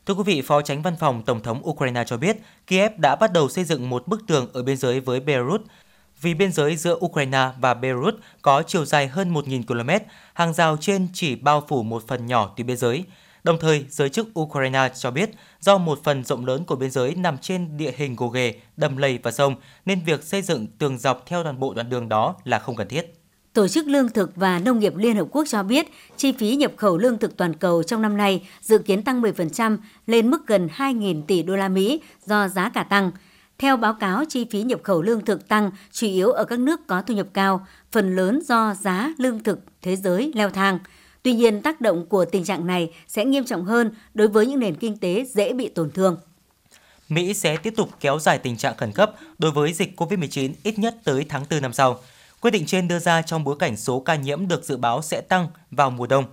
Thưa quý vị, Phó Tránh Văn phòng Tổng thống Ukraine cho biết Kiev đã bắt đầu xây dựng một bức tường ở biên giới với Beirut. Vì biên giới giữa Ukraine và Beirut có chiều dài hơn 1.000 km, hàng rào trên chỉ bao phủ một phần nhỏ tuyến biên giới. Đồng thời, giới chức Ukraine cho biết do một phần rộng lớn của biên giới nằm trên địa hình gồ ghề, đầm lầy và sông, nên việc xây dựng tường dọc theo toàn bộ đoạn đường đó là không cần thiết. Tổ chức Lương thực và Nông nghiệp Liên Hợp Quốc cho biết, chi phí nhập khẩu lương thực toàn cầu trong năm nay dự kiến tăng 10% lên mức gần 2.000 tỷ đô la Mỹ do giá cả tăng. Theo báo cáo, chi phí nhập khẩu lương thực tăng chủ yếu ở các nước có thu nhập cao, phần lớn do giá lương thực thế giới leo thang. Tuy nhiên, tác động của tình trạng này sẽ nghiêm trọng hơn đối với những nền kinh tế dễ bị tổn thương. Mỹ sẽ tiếp tục kéo dài tình trạng khẩn cấp đối với dịch COVID-19 ít nhất tới tháng 4 năm sau – Quyết định trên đưa ra trong bối cảnh số ca nhiễm được dự báo sẽ tăng vào mùa đông.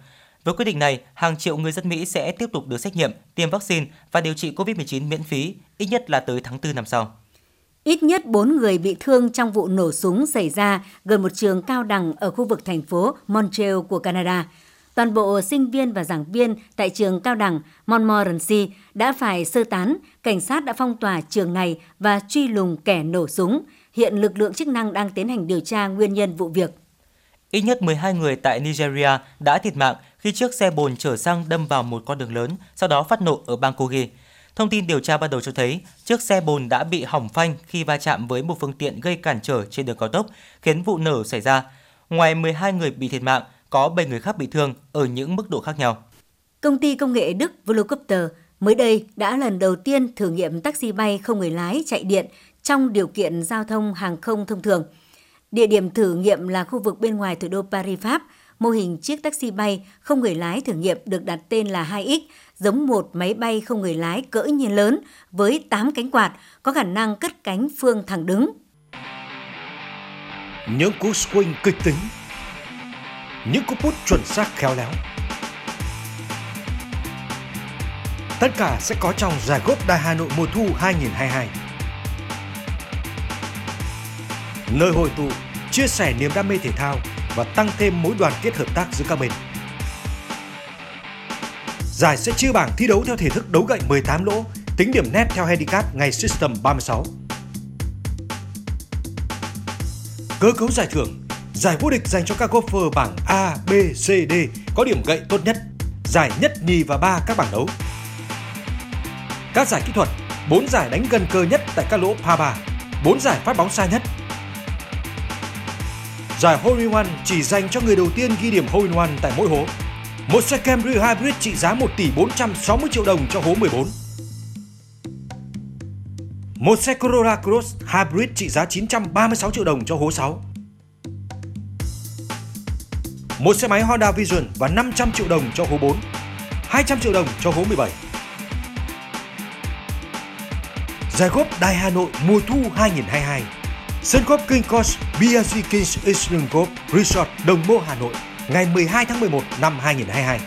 Với quyết định này, hàng triệu người dân Mỹ sẽ tiếp tục được xét nghiệm, tiêm vaccine và điều trị COVID-19 miễn phí, ít nhất là tới tháng 4 năm sau. Ít nhất 4 người bị thương trong vụ nổ súng xảy ra gần một trường cao đẳng ở khu vực thành phố Montreal của Canada. Toàn bộ sinh viên và giảng viên tại trường cao đẳng Montmorency đã phải sơ tán, cảnh sát đã phong tỏa trường này và truy lùng kẻ nổ súng. Hiện lực lượng chức năng đang tiến hành điều tra nguyên nhân vụ việc. Ít nhất 12 người tại Nigeria đã thiệt mạng khi chiếc xe bồn chở xăng đâm vào một con đường lớn, sau đó phát nổ ở bang Kogi. Thông tin điều tra ban đầu cho thấy, chiếc xe bồn đã bị hỏng phanh khi va chạm với một phương tiện gây cản trở trên đường cao tốc, khiến vụ nổ xảy ra. Ngoài 12 người bị thiệt mạng, có 7 người khác bị thương ở những mức độ khác nhau. Công ty công nghệ Đức Volocopter mới đây đã lần đầu tiên thử nghiệm taxi bay không người lái chạy điện trong điều kiện giao thông hàng không thông thường. Địa điểm thử nghiệm là khu vực bên ngoài thủ đô Paris, Pháp. Mô hình chiếc taxi bay không người lái thử nghiệm được đặt tên là 2X, giống một máy bay không người lái cỡ nhiên lớn với 8 cánh quạt, có khả năng cất cánh phương thẳng đứng. Những cú swing kịch tính, những cú put chuẩn xác khéo léo. Tất cả sẽ có trong giải góp Đại Hà Nội mùa thu 2022. Nơi hội tụ, chia sẻ niềm đam mê thể thao và tăng thêm mối đoàn kết hợp tác giữa các bên. Giải sẽ chia bảng thi đấu theo thể thức đấu gậy 18 lỗ, tính điểm net theo handicap ngày System 36. Cơ cấu giải thưởng Giải vô địch dành cho các golfer bảng A, B, C, D có điểm gậy tốt nhất. Giải nhất, nhì và ba các bảng đấu. Các giải kỹ thuật 4 giải đánh gần cơ nhất tại các lỗ pa 3, 4 giải phát bóng xa nhất. Giải Hole in One chỉ dành cho người đầu tiên ghi điểm Hole in One tại mỗi hố. Một xe Camry Hybrid trị giá 1 tỷ 460 triệu đồng cho hố 14. Một xe Corolla Cross Hybrid trị giá 936 triệu đồng cho hố 6. Một xe máy Honda Vision và 500 triệu đồng cho hố 4. 200 triệu đồng cho hố 17. Giải góp Đài Hà Nội mùa thu 2022 Sân góp King Course BSG Kings Eastern Golf Resort Đồng Mô Hà Nội ngày 12 tháng 11 năm 2022.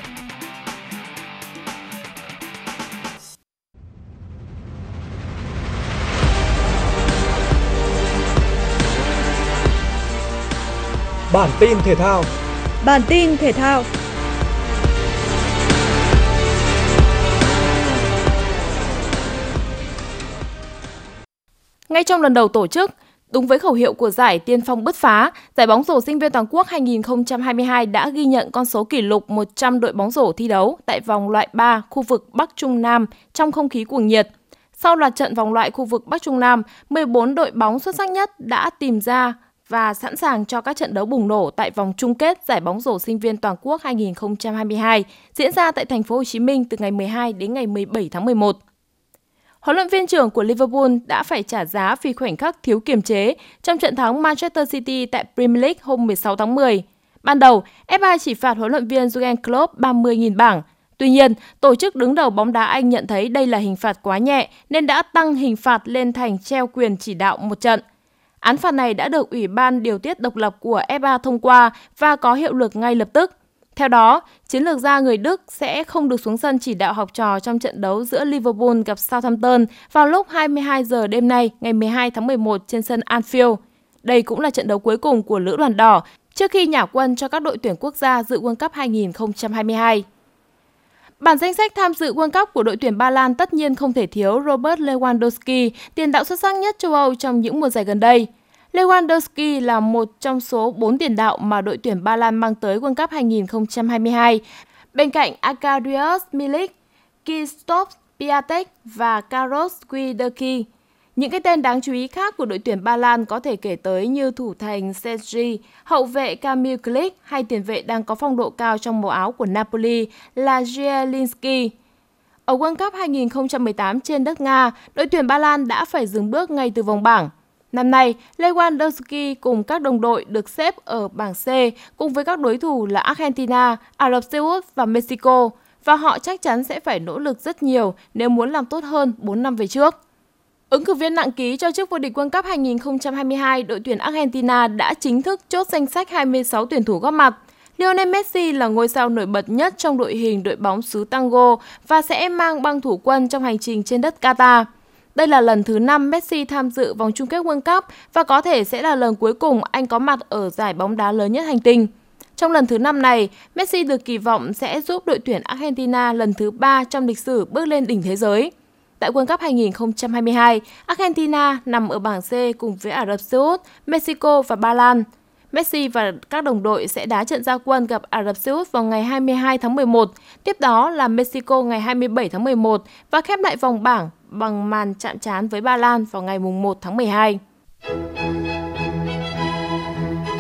Bản tin thể thao Bản tin thể thao Ngay trong lần đầu tổ chức, Đúng với khẩu hiệu của giải Tiên phong bứt phá, giải bóng rổ sinh viên toàn quốc 2022 đã ghi nhận con số kỷ lục 100 đội bóng rổ thi đấu tại vòng loại 3 khu vực Bắc Trung Nam trong không khí cuồng nhiệt. Sau loạt trận vòng loại khu vực Bắc Trung Nam, 14 đội bóng xuất sắc nhất đã tìm ra và sẵn sàng cho các trận đấu bùng nổ tại vòng chung kết giải bóng rổ sinh viên toàn quốc 2022 diễn ra tại thành phố Hồ Chí Minh từ ngày 12 đến ngày 17 tháng 11. Huấn luyện viên trưởng của Liverpool đã phải trả giá vì khoảnh khắc thiếu kiềm chế trong trận thắng Manchester City tại Premier League hôm 16 tháng 10. Ban đầu, FA chỉ phạt huấn luyện viên Jurgen Klopp 30.000 bảng. Tuy nhiên, tổ chức đứng đầu bóng đá Anh nhận thấy đây là hình phạt quá nhẹ nên đã tăng hình phạt lên thành treo quyền chỉ đạo một trận. Án phạt này đã được Ủy ban điều tiết độc lập của FA thông qua và có hiệu lực ngay lập tức. Theo đó, chiến lược gia người Đức sẽ không được xuống sân chỉ đạo học trò trong trận đấu giữa Liverpool gặp Southampton vào lúc 22 giờ đêm nay ngày 12 tháng 11 trên sân Anfield. Đây cũng là trận đấu cuối cùng của Lữ đoàn đỏ trước khi nhả quân cho các đội tuyển quốc gia dự World Cup 2022. Bản danh sách tham dự World Cup của đội tuyển Ba Lan tất nhiên không thể thiếu Robert Lewandowski, tiền đạo xuất sắc nhất châu Âu trong những mùa giải gần đây. Lewandowski là một trong số 4 tiền đạo mà đội tuyển Ba Lan mang tới World Cup 2022, bên cạnh Akarius Milik, Kristoff Piatek và Karol Swiderski. Những cái tên đáng chú ý khác của đội tuyển Ba Lan có thể kể tới như thủ thành Sergi, hậu vệ Kamil Klik hay tiền vệ đang có phong độ cao trong màu áo của Napoli là Zielinski. Ở World Cup 2018 trên đất Nga, đội tuyển Ba Lan đã phải dừng bước ngay từ vòng bảng. Năm nay, Lewandowski cùng các đồng đội được xếp ở bảng C cùng với các đối thủ là Argentina, Ả Rập Xê Út và Mexico và họ chắc chắn sẽ phải nỗ lực rất nhiều nếu muốn làm tốt hơn 4 năm về trước. Ứng cử viên nặng ký cho chức vô địch World Cup 2022, đội tuyển Argentina đã chính thức chốt danh sách 26 tuyển thủ góp mặt. Lionel Messi là ngôi sao nổi bật nhất trong đội hình đội bóng xứ Tango và sẽ mang băng thủ quân trong hành trình trên đất Qatar. Đây là lần thứ 5 Messi tham dự vòng chung kết World Cup và có thể sẽ là lần cuối cùng anh có mặt ở giải bóng đá lớn nhất hành tinh. Trong lần thứ 5 này, Messi được kỳ vọng sẽ giúp đội tuyển Argentina lần thứ 3 trong lịch sử bước lên đỉnh thế giới. Tại World Cup 2022, Argentina nằm ở bảng C cùng với Ả Rập Xê Út, Mexico và Ba Lan. Messi và các đồng đội sẽ đá trận gia quân gặp Ả Rập Xê Út vào ngày 22 tháng 11, tiếp đó là Mexico ngày 27 tháng 11 và khép lại vòng bảng bằng màn chạm trán với Ba Lan vào ngày 1 tháng 12.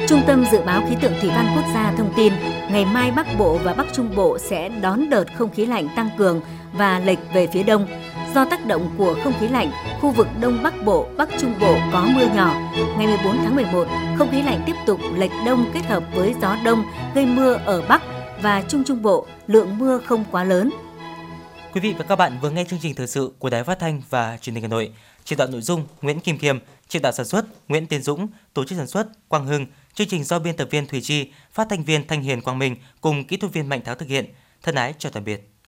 Trung tâm Dự báo Khí tượng Thủy văn Quốc gia thông tin, ngày mai Bắc Bộ và Bắc Trung Bộ sẽ đón đợt không khí lạnh tăng cường và lệch về phía đông. Do tác động của không khí lạnh, khu vực Đông Bắc Bộ, Bắc Trung Bộ có mưa nhỏ. Ngày 14 tháng 11, không khí lạnh tiếp tục lệch đông kết hợp với gió đông gây mưa ở Bắc và Trung Trung Bộ, lượng mưa không quá lớn. Quý vị và các bạn vừa nghe chương trình thời sự của Đài Phát thanh và Truyền hình Hà Nội. Chỉ đạo nội dung Nguyễn Kim Kiêm, chỉ đạo sản xuất Nguyễn Tiến Dũng, tổ chức sản xuất Quang Hưng, chương trình do biên tập viên Thủy Chi, phát thanh viên Thanh Hiền Quang Minh cùng kỹ thuật viên Mạnh Tháo thực hiện. Thân ái chào tạm biệt.